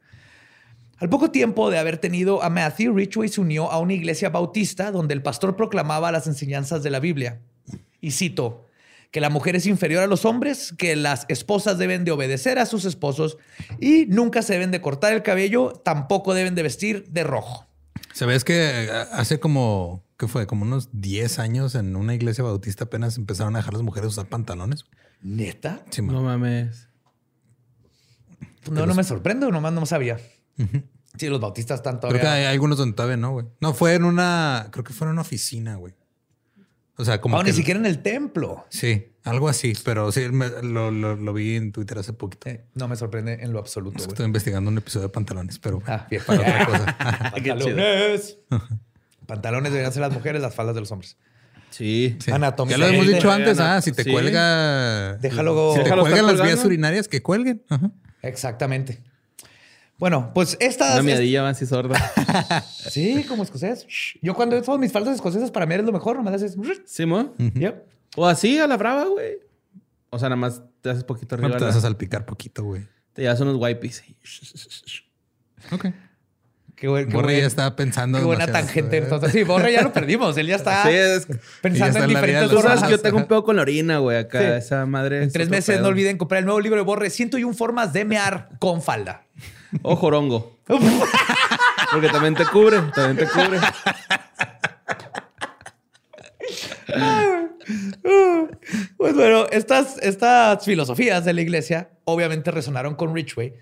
Speaker 2: Al poco tiempo de haber tenido a Matthew, Richway se unió a una iglesia bautista donde el pastor proclamaba las enseñanzas de la Biblia. Y cito, que la mujer es inferior a los hombres, que las esposas deben de obedecer a sus esposos y nunca se deben de cortar el cabello, tampoco deben de vestir de rojo.
Speaker 1: ¿Sabes que hace como, ¿qué fue? Como unos 10 años en una iglesia bautista apenas empezaron a dejar las mujeres usar pantalones?
Speaker 2: ¿Neta?
Speaker 1: Sí.
Speaker 3: No mames.
Speaker 2: No, no me sorprendo, nomás no sabía. Sí, los bautistas están
Speaker 1: Creo
Speaker 2: todavía...
Speaker 1: que hay algunos donde todavía no, güey. No, fue en una, creo que fue en una oficina, güey. O sea, como
Speaker 2: No,
Speaker 1: que...
Speaker 2: ni siquiera en el templo.
Speaker 1: Sí, algo así, pero sí, me- lo, lo- lo vi en Twitter hace poquito.
Speaker 2: Eh, no me sorprende en lo absoluto.
Speaker 1: Es que estoy investigando un episodio de pantalones, pero
Speaker 2: Ah, bien.
Speaker 1: para otra cosa. <laughs>
Speaker 2: Pantalones. Pantalones deberían ser las mujeres, las faldas de los hombres.
Speaker 3: Sí.
Speaker 1: Sí.
Speaker 2: Anatomía.
Speaker 1: Ya lo hemos dicho antes, ah, si te
Speaker 3: Sí.
Speaker 1: cuelga...
Speaker 2: Déjalo-
Speaker 1: Si te cuelgan las vías urinarias, que cuelguen. Ajá.
Speaker 2: Exactamente. Bueno, pues estas.
Speaker 3: Una miadilla más y sorda. <laughs>
Speaker 2: Sí, como escocés. Yo cuando uso mis faldas escocesas, para mí es lo mejor. Nomás haces.
Speaker 3: ¿Sí, mo?
Speaker 2: Yep.
Speaker 3: O así, a la brava, güey. O sea, nada más te haces poquito arriba.
Speaker 1: Bueno, te vas a salpicar poquito, güey.
Speaker 3: Te llevas unos wipes.
Speaker 1: Ok.
Speaker 2: Qué, buen, qué,
Speaker 1: Borre
Speaker 2: buen-
Speaker 1: ya estaba pensando
Speaker 2: qué buena tangente. Entonces, sí, Borre ya lo perdimos. Él ya está
Speaker 3: Sí, es-
Speaker 2: pensando
Speaker 1: ya está
Speaker 2: en diferentes
Speaker 3: que yo tengo un pedo con la orina, güey. Acá,
Speaker 2: Sí.
Speaker 3: esa madre.
Speaker 2: En
Speaker 3: es
Speaker 2: tres meses
Speaker 3: pedo.
Speaker 2: no olviden comprar el nuevo libro de Borre. 101 formas de mear con falda.
Speaker 3: O jorongo. Porque también te cubre. También te cubre.
Speaker 2: Pues bueno, estas, estas filosofías de la iglesia obviamente resonaron con Richway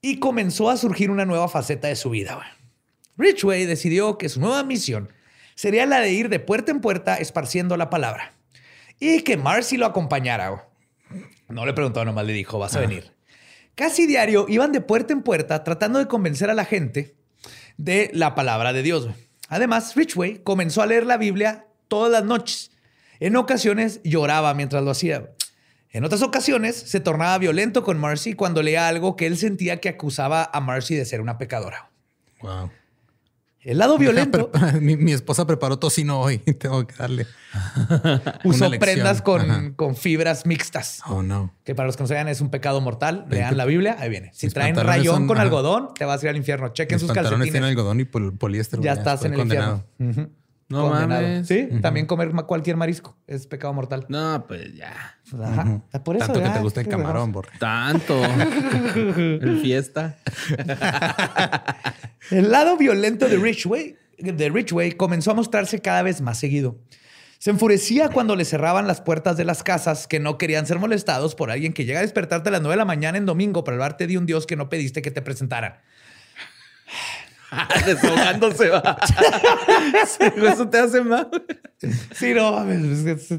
Speaker 2: y comenzó a surgir una nueva faceta de su vida. Richway decidió que su nueva misión sería la de ir de puerta en puerta esparciendo la palabra y que Marcy lo acompañara. No le preguntó, nomás le dijo, vas a venir. Casi diario iban de puerta en puerta tratando de convencer a la gente de la palabra de Dios. Además, Richway comenzó a leer la Biblia todas las noches. En ocasiones lloraba mientras lo hacía. En otras ocasiones se tornaba violento con Marcy cuando leía algo que él sentía que acusaba a Marcy de ser una pecadora.
Speaker 1: Wow.
Speaker 2: El lado violento <laughs>
Speaker 1: mi, mi esposa preparó tocino hoy. Tengo que darle. <laughs>
Speaker 2: usó prendas con, con fibras mixtas.
Speaker 1: Oh, no.
Speaker 2: Que para los que no saben es un pecado mortal. Lean la Biblia, ahí viene. Si
Speaker 1: Mis
Speaker 2: traen rayón
Speaker 1: son-
Speaker 2: con
Speaker 1: ajá.
Speaker 2: algodón, te vas a ir al infierno. Chequen
Speaker 1: Mis
Speaker 2: sus calcetines.
Speaker 1: tienen algodón y pol- poliéster.
Speaker 2: ya
Speaker 1: güey,
Speaker 2: estás en el
Speaker 1: condenado.
Speaker 2: infierno.
Speaker 3: No
Speaker 2: Condenado.
Speaker 3: mames.
Speaker 2: Sí, también comer cualquier marisco es pecado mortal.
Speaker 3: No, pues ya.
Speaker 2: Pues, ajá. Por eso
Speaker 1: Tanto que te gusta el camarón, borre.
Speaker 3: Tanto. <laughs> El fiesta. <laughs>
Speaker 2: El lado violento de Richway, de Richway comenzó a mostrarse cada vez más seguido. Se enfurecía cuando le cerraban las puertas de las casas que no querían ser molestados por alguien que llega a despertarte a las 9 de la mañana en domingo para hablarte de un Dios que no pediste que te presentaran. <laughs>
Speaker 3: Desahogándose, va. Eso te hace mal.
Speaker 2: Sí, no mames.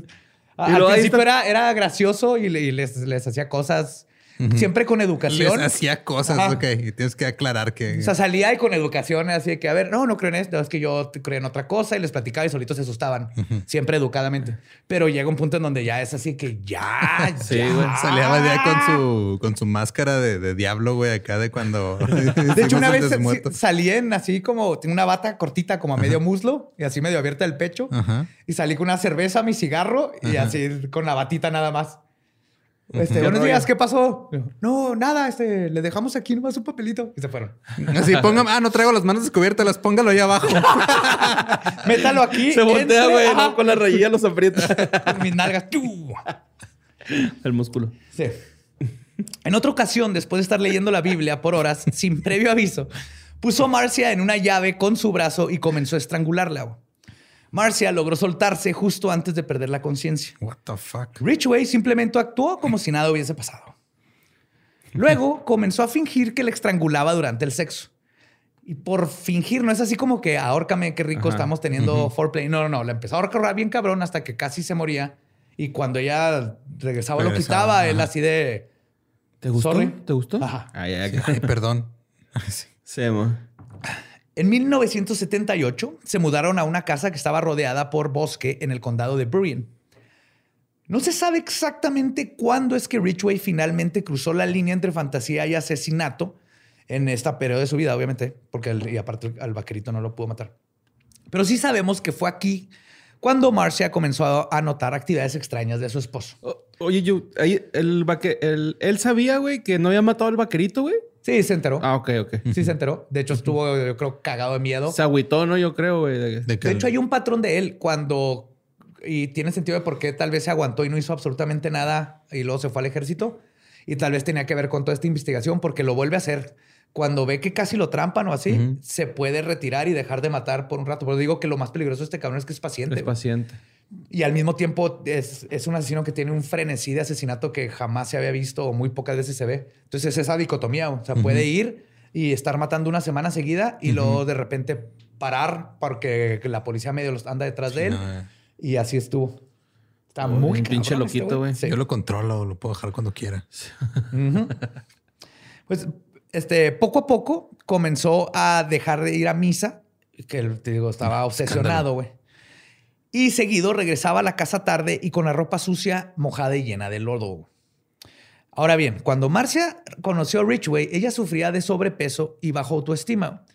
Speaker 2: Al principio
Speaker 3: está-
Speaker 2: era, era gracioso y les, les hacía cosas siempre con educación.
Speaker 1: Les hacía cosas,
Speaker 2: Ajá.
Speaker 1: ok. Y tienes que aclarar que.
Speaker 2: O sea, salía y con educación, así de que, a ver, no, no creo en esto, es que yo creo en otra cosa y les platicaba y solitos se asustaban, siempre educadamente. Pero llega un punto en donde ya es así que ya, <laughs>
Speaker 3: Sí,
Speaker 2: ya.
Speaker 3: güey.
Speaker 1: Salía ya con su, con su máscara de, de diablo, güey, acá de cuando. <laughs> <laughs>
Speaker 2: De hecho, una vez salí en así como, tengo una bata cortita como a medio muslo y así medio abierta el pecho.
Speaker 1: Ajá.
Speaker 2: Y salí con una cerveza, mi cigarro y así con la batita nada más. Este,
Speaker 3: ¿Qué
Speaker 2: buenos días, ¿qué pasó? No, nada, este, le dejamos aquí nomás un papelito. Y se fueron. <laughs>
Speaker 1: Así, póngame. Ah, no traigo las manos descubiertas, póngalo ahí abajo. <laughs>
Speaker 2: Métalo aquí.
Speaker 3: Se voltea, güey. Con la rayilla los aprieta. <laughs>
Speaker 2: con mis nalgas. ¡Tú!
Speaker 3: El músculo.
Speaker 2: Sí. En otra ocasión, después de estar leyendo la Biblia por horas, sin previo aviso, puso a Marcia en una llave con su brazo y comenzó a estrangularla. Marcia logró soltarse justo antes de perder la conciencia.
Speaker 1: What the fuck?
Speaker 2: Ridgway simplemente actuó como si nada hubiese pasado. Luego <laughs> comenzó a fingir que le estrangulaba durante el sexo. Y por fingir, no es así como que ahórcame, qué rico
Speaker 3: Ajá.
Speaker 2: estamos teniendo foreplay. No, no, no. La empezó a ahorcar bien cabrón hasta que casi se moría. Y cuando ella regresaba, lo quitaba. Él así de.
Speaker 3: ¿Te gustó?
Speaker 2: Sorry.
Speaker 3: ¿Te gustó?
Speaker 2: Ajá.
Speaker 3: Ay, ay,
Speaker 1: Ay, perdón. <laughs> Sí.
Speaker 2: En 1978 se mudaron a una casa que estaba rodeada por bosque en el condado de Burien. No se sabe exactamente cuándo es que Ridgway finalmente cruzó la línea entre fantasía y asesinato en esta periodo de su vida, obviamente, porque y aparte al vaquerito no lo pudo matar. Pero sí sabemos que fue aquí cuando Marcia comenzó a, notar actividades extrañas de su esposo.
Speaker 3: Oye, yo, el, él sabía, güey, que no había matado al vaquerito, güey.
Speaker 2: Sí, se enteró.
Speaker 3: Ah, ok, ok.
Speaker 2: Sí, se enteró. De hecho, estuvo, yo creo, cagado de miedo.
Speaker 3: Se agüitó, ¿no? Yo creo, güey. de-
Speaker 1: De, que
Speaker 2: De hecho, hay un patrón de él cuando. Y tiene sentido de por qué tal vez se aguantó y no hizo absolutamente nada y luego se fue al ejército. Y tal vez tenía que ver con toda esta investigación porque lo vuelve a hacer. Cuando ve que casi lo trampan o así, se puede retirar y dejar de matar por un rato. Pero digo que lo más peligroso de este cabrón es que es paciente.
Speaker 3: Es paciente.
Speaker 2: Y al mismo tiempo es, es un asesino que tiene un frenesí de asesinato que jamás se había visto o muy pocas veces se ve. Entonces es esa dicotomía. O sea, puede ir y estar matando una semana seguida y luego de repente parar porque la policía medio los anda detrás de él.
Speaker 1: no, eh.
Speaker 2: Y así estuvo. Está
Speaker 3: Un
Speaker 2: muy
Speaker 3: pinche
Speaker 2: cabrón
Speaker 3: loquito,
Speaker 2: este
Speaker 3: güey.
Speaker 2: Sí.
Speaker 1: Yo lo controlo, lo puedo dejar cuando quiera.
Speaker 2: Pues este, poco a poco comenzó a dejar de ir a misa, que te digo, estaba obsesionado, güey. Y seguido regresaba a la casa tarde y con la ropa sucia, mojada y llena de lodo. Ahora bien, cuando Marcia conoció a Ridgway, ella sufría de sobrepeso y bajo autoestima,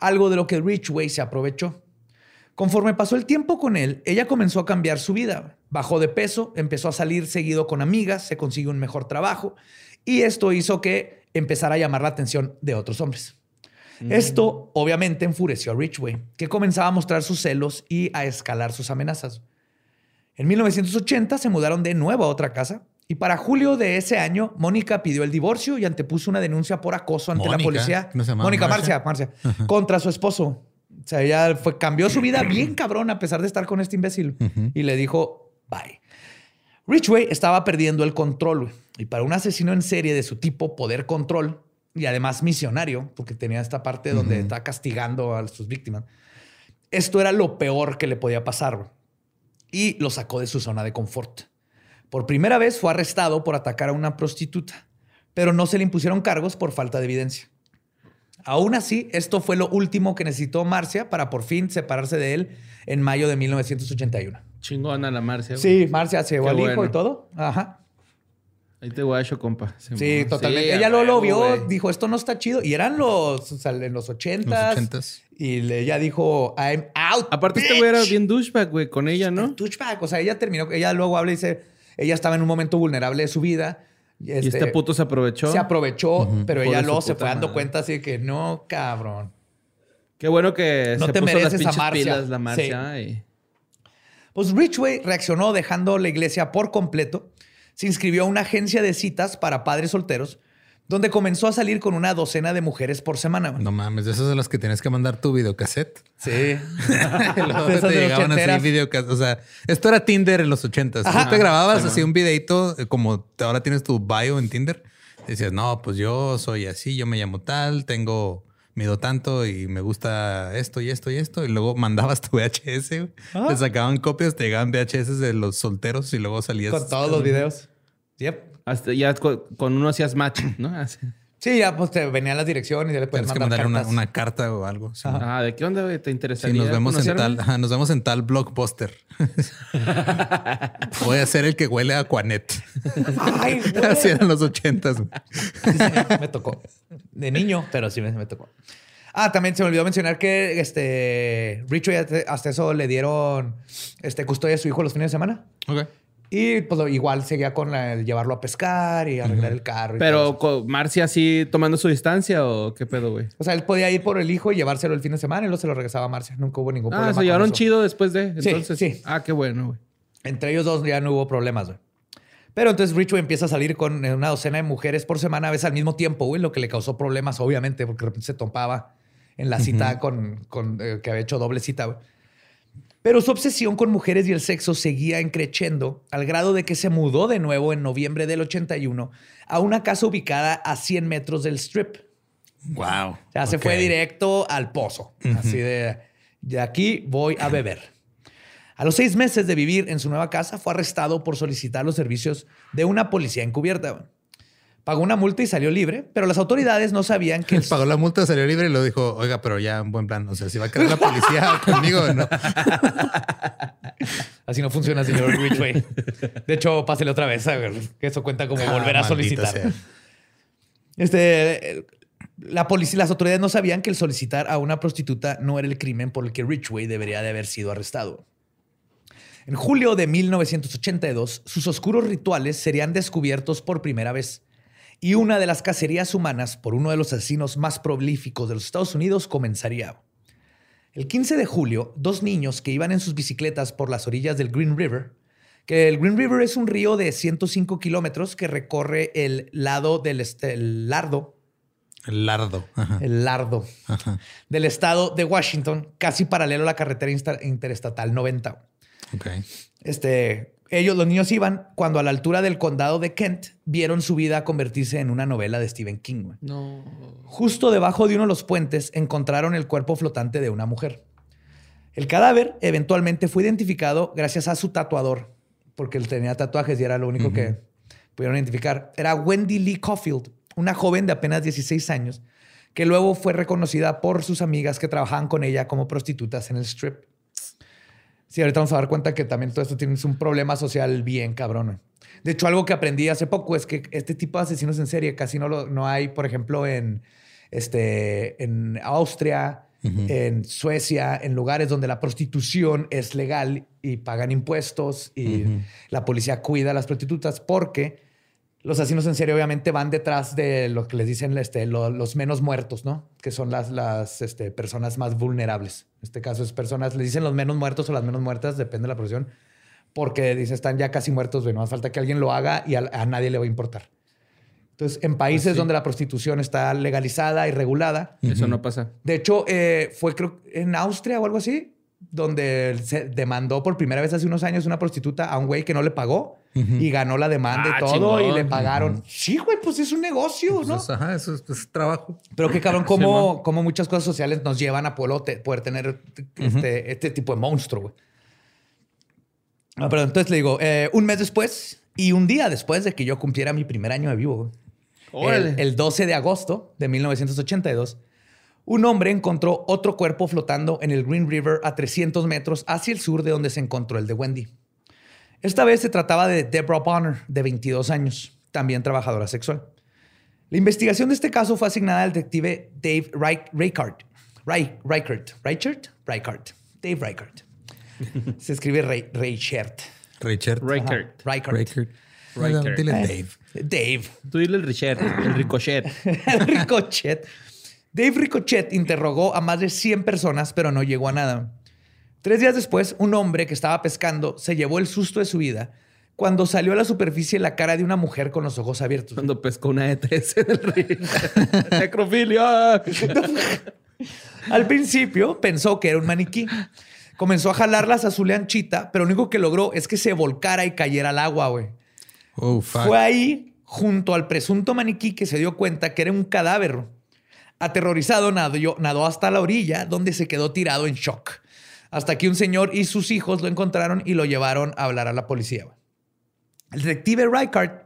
Speaker 2: algo de lo que Ridgway se aprovechó. Conforme pasó el tiempo con él, ella comenzó a cambiar su vida. Bajó de peso, empezó a salir seguido con amigas, se consiguió un mejor trabajo y esto hizo que empezara a llamar la atención de otros hombres. Esto obviamente enfureció a Ridgway, que comenzaba a mostrar sus celos y a escalar sus amenazas. En 1980 se mudaron de nuevo a otra casa y para julio de ese año Mónica pidió el divorcio y antepuso una denuncia por acoso ante la policía.
Speaker 1: ¿no se llamaba
Speaker 2: Mónica
Speaker 1: Marcia?
Speaker 2: Marcia, Marcia, contra su esposo. O sea, ella fue, cambió su vida <clears throat> bien cabrón a pesar de estar con este imbécil y le dijo bye. Ridgway estaba perdiendo el control y para un asesino en serie de su tipo, poder control y además misionario, porque tenía esta parte donde está castigando a sus víctimas. Esto era lo peor que le podía pasar y lo sacó de su zona de confort. Por primera vez fue arrestado por atacar a una prostituta, pero no se le impusieron cargos por falta de evidencia. Aún así, esto fue lo último que necesitó Marcia para por fin separarse de él en mayo de 1981.
Speaker 3: Chingona la Marcia. güey.
Speaker 2: Sí, Marcia se llevó al hijo
Speaker 3: bueno.
Speaker 2: y todo. Ajá.
Speaker 3: Ahí te guacho, compa.
Speaker 2: Sí,
Speaker 3: mo.
Speaker 2: totalmente.
Speaker 3: Sí,
Speaker 2: ella
Speaker 3: a
Speaker 2: lo, lo vio, dijo, esto no está chido. Y eran los, o sea, en los ochentas.
Speaker 1: Los ochentas.
Speaker 2: Y le- ella dijo, I'm out.
Speaker 3: Aparte, este güey era
Speaker 2: bitch".
Speaker 3: bien douchebag, güey, con ella, ¿no?
Speaker 2: Touchback. O sea, ella terminó, ella luego habla y dice, ella estaba en un momento vulnerable de su vida.
Speaker 3: Y este puto se aprovechó.
Speaker 2: se aprovechó, pero ella
Speaker 3: de
Speaker 2: luego se fue dando
Speaker 3: madre.
Speaker 2: cuenta así que no, cabrón.
Speaker 3: Qué bueno que
Speaker 2: No
Speaker 3: se
Speaker 2: te
Speaker 3: puso las
Speaker 2: mereces a
Speaker 3: pinches
Speaker 2: Marcia.
Speaker 3: pilas la Marcia. y-
Speaker 2: Pues Ridgway reaccionó dejando la iglesia por completo. Se inscribió a una agencia de citas para padres solteros, donde comenzó a salir con una docena de mujeres por semana.
Speaker 1: No mames, de esas de las que tienes que mandar tu videocassette.
Speaker 2: Sí. <laughs>
Speaker 1: Luego te llegaban así
Speaker 2: ochenteras.
Speaker 1: videocassettes. O sea, esto era Tinder en los ochentas. Tú te grababas así un videito, eh, como ahora tienes tu bio en Tinder. Decías, no, pues yo soy así, yo me llamo tal, tengo, mido tanto y me gusta esto y esto y esto. Y luego mandabas tu VHS. <laughs> güey.
Speaker 2: Ah.
Speaker 1: Te sacaban copias, te llegaban VHS de los solteros y luego salías.
Speaker 2: Con todos los videos. Yep.
Speaker 3: Hasta ya co- con, uno hacías match, ¿no?
Speaker 2: Sí, ya pues te venían las direcciones y ya le puedes
Speaker 1: Tienes que
Speaker 2: mandar
Speaker 1: una, carta o algo. sí.
Speaker 3: Ah, ¿de qué onda, güey? ¿Te
Speaker 1: Sí,
Speaker 3: interesaría
Speaker 1: nos vemos en tal, ajá, <laughs> nos vemos en tal blockbuster. <laughs> Voy a ser el que huele a Aquanet.
Speaker 2: Ay, <laughs> güey.
Speaker 1: Así eran los ochentas. güey.
Speaker 2: Sí, me tocó. De niño, pero sí me, me tocó. Ah, también se me olvidó mencionar que este Richard hasta- hasta eso le dieron este custodia a su hijo los fines de semana.
Speaker 1: Ok.
Speaker 2: Y pues lo- igual seguía con la- el llevarlo a pescar y arreglar el carro. y
Speaker 3: Pero Marcia así tomando su distancia o qué pedo, güey.
Speaker 2: O sea, él podía ir por el hijo y llevárselo el fin de semana y luego se lo regresaba a Marcia. Nunca hubo ningún problema.
Speaker 3: Ah, se llevaron chido después de.
Speaker 2: Sí,
Speaker 3: Entonces,
Speaker 2: sí.
Speaker 3: Ah, qué bueno, güey.
Speaker 2: Entre ellos dos ya no hubo problemas, güey. Pero entonces Richard empieza a salir con una docena de mujeres por semana a veces al mismo tiempo, güey, lo que le causó problemas, obviamente, porque de repente se topaba en la cita con, con, eh, que había hecho doble cita, güey. Pero su obsesión con mujeres y el sexo seguía encrechendo al grado de que se mudó de nuevo en noviembre del 81 a una casa ubicada a 100 metros del strip.
Speaker 1: Wow.
Speaker 2: O sea, se fue directo al pozo. Así de, de aquí voy a beber. A los seis meses de vivir en su nueva casa, fue arrestado por solicitar los servicios de una policía encubierta. Pagó una multa y salió libre, pero las autoridades no sabían que... <laughs>
Speaker 1: Pagó la multa, salió libre y lo dijo, oiga, pero ya en buen plan. O sea, si va a querer la policía <laughs> conmigo o no. <laughs>
Speaker 2: Así no funciona, señor Ridgway. De hecho, pásele otra vez. a ver, que eso cuenta como
Speaker 1: Ah,
Speaker 2: volver a solicitar.
Speaker 1: sea.
Speaker 2: Este, la policía, las autoridades no sabían que el solicitar a una prostituta no era el crimen por el que Ridgway debería de haber sido arrestado. En julio de 1982, sus oscuros rituales serían descubiertos por primera vez y una de las cacerías humanas por uno de los asesinos más prolíficos de los Estados Unidos comenzaría. El 15 de julio, dos niños que iban en sus bicicletas por las orillas del Green River, que el Green River es un río de 105 kilómetros que recorre el lado del este- el lardo,
Speaker 1: El lardo. Ajá.
Speaker 2: el lardo
Speaker 1: Ajá.
Speaker 2: del estado de Washington, casi paralelo a la carretera interestatal 90.
Speaker 1: Ok.
Speaker 2: Este, ellos, los niños iban cuando a la altura del condado de Kent vieron su vida convertirse en una novela de Stephen King.
Speaker 3: No.
Speaker 2: Justo debajo de uno de los puentes encontraron el cuerpo flotante de una mujer. El cadáver eventualmente fue identificado gracias a su tatuador, porque él tenía tatuajes y era lo único que pudieron identificar. Era Wendy Lee Caulfield, una joven de apenas 16 años, que luego fue reconocida por sus amigas que trabajaban con ella como prostitutas en el strip. Sí, ahorita vamos a dar cuenta que también todo esto tiene un problema social bien cabrón. De hecho, algo que aprendí hace poco es que este tipo de asesinos en serie casi no, lo, no hay, por ejemplo, en, este, en Austria, en Suecia, en lugares donde la prostitución es legal y pagan impuestos y la policía cuida a las prostitutas porque los asesinos en serie obviamente van detrás de lo que les dicen este, lo- los menos muertos, ¿no? Que son las, las este, personas más vulnerables. En este caso es personas, les dicen los menos muertos o las menos muertas, depende de la profesión, porque dice están ya casi muertos, no hace falta que alguien lo haga y a, a nadie le va a importar. Entonces, en países
Speaker 3: sí.
Speaker 2: donde la prostitución está legalizada y regulada,
Speaker 3: Eso no pasa.
Speaker 2: de hecho, eh, fue creo en Austria o algo así, donde se demandó por primera vez hace unos años una prostituta a un güey que no le pagó y ganó la demanda
Speaker 3: Ah,
Speaker 2: y todo y le pagaron. Sí, güey, pues es un negocio, ¿no?
Speaker 1: Pues, ajá, eso es, es trabajo.
Speaker 2: Pero qué cabrón, cómo, <laughs> cómo muchas cosas sociales nos llevan a poder, poder tener este, este tipo de monstruo, güey. Ah, perdón, entonces le digo, eh, un mes después y un día después de que yo cumpliera mi primer año de vivo, güey, el, el 12 de agosto de 1982, un hombre encontró otro cuerpo flotando en el Green River a 300 metros hacia el sur de donde se encontró el de Wendy. Esta vez se trataba de Deborah Bonner, de 22 años, también trabajadora sexual. La investigación de este caso fue asignada al detective Dave Reich- Reichert. Reich- Reichert. Reichert? Reichert. Dave Reichert. Se escribe Rei- Reichert.
Speaker 3: Reichert.
Speaker 2: Reichert.
Speaker 1: Reichert.
Speaker 3: Reichert.
Speaker 1: Dile
Speaker 2: Eh,
Speaker 1: Dave.
Speaker 2: Dave.
Speaker 3: Tú dile el Richard, el Ricochet. <laughs>
Speaker 2: Ricochet. Dave Ricochet interrogó a más de 100 personas, pero no llegó a nada. Tres días después, un hombre que estaba pescando se llevó el susto de su vida cuando salió a la superficie la cara de una mujer con los ojos abiertos.
Speaker 3: Cuando pescó una de tres en el río. <laughs> Necrofilia. <laughs>
Speaker 2: Al principio pensó que era un maniquí. Comenzó a jalarlas a su leanchita, pero lo único que logró es que se volcara y cayera al agua, güey.
Speaker 1: Oh.
Speaker 2: Fue ahí, junto al presunto maniquí, que se dio cuenta que era un cadáver. Aterrorizado, nadó, nadó hasta la orilla, donde se quedó tirado en shock. Hasta que un señor y sus hijos lo encontraron y lo llevaron a hablar a la policía. El detective Reichert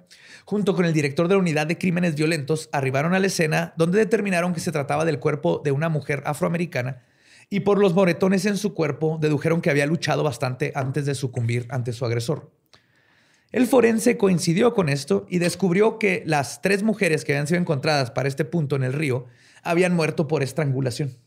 Speaker 2: junto con el director de la unidad de crímenes violentos, arribaron a la escena donde determinaron que se trataba del cuerpo de una mujer afroamericana y por los moretones en su cuerpo dedujeron que había luchado bastante antes de sucumbir ante su agresor. El forense coincidió con esto y descubrió que las tres mujeres que habían sido encontradas para este punto en el río habían muerto por estrangulación.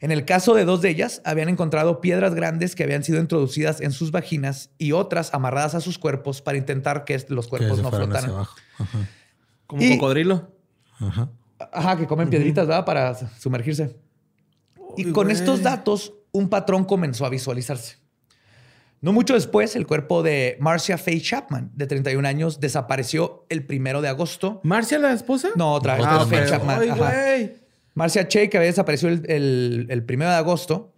Speaker 2: En el caso de dos de ellas, habían encontrado piedras grandes que habían sido introducidas en sus vaginas y otras amarradas a sus cuerpos para intentar que los cuerpos no flotaran.
Speaker 3: Como un cocodrilo.
Speaker 2: Ajá. Ajá, que comen piedritas, ¿verdad? Para sumergirse. y con estos datos, un patrón comenzó a visualizarse. No mucho después, el cuerpo de Marcia Faye Chapman, de 31 años, desapareció el primero de agosto.
Speaker 3: ¿Marcia, la esposa?
Speaker 2: No, otra vez. Ah, Faye Chapman. Marcia Che, que había desaparecido el, el, primero de agosto.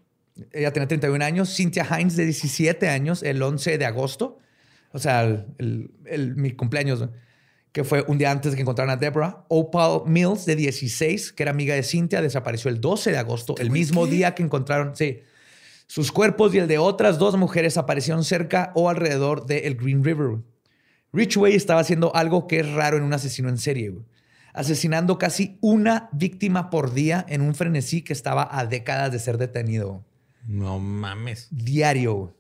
Speaker 2: Ella tenía 31 años. Cynthia Hines, de 17 años, el 11 de agosto. O sea, el, mi cumpleaños, que fue un día antes de que encontraran a Deborah. Opal Mills, de 16, que era amiga de Cynthia, desapareció el 12 de agosto, el mismo día que encontraron. Sí. Sus cuerpos y el de otras dos mujeres aparecieron cerca o alrededor del Green River. Richway estaba haciendo algo que es raro en un asesino en serie, asesinando casi una víctima por día en un frenesí que estaba a décadas de ser detenido.
Speaker 1: No mames.
Speaker 2: Diario.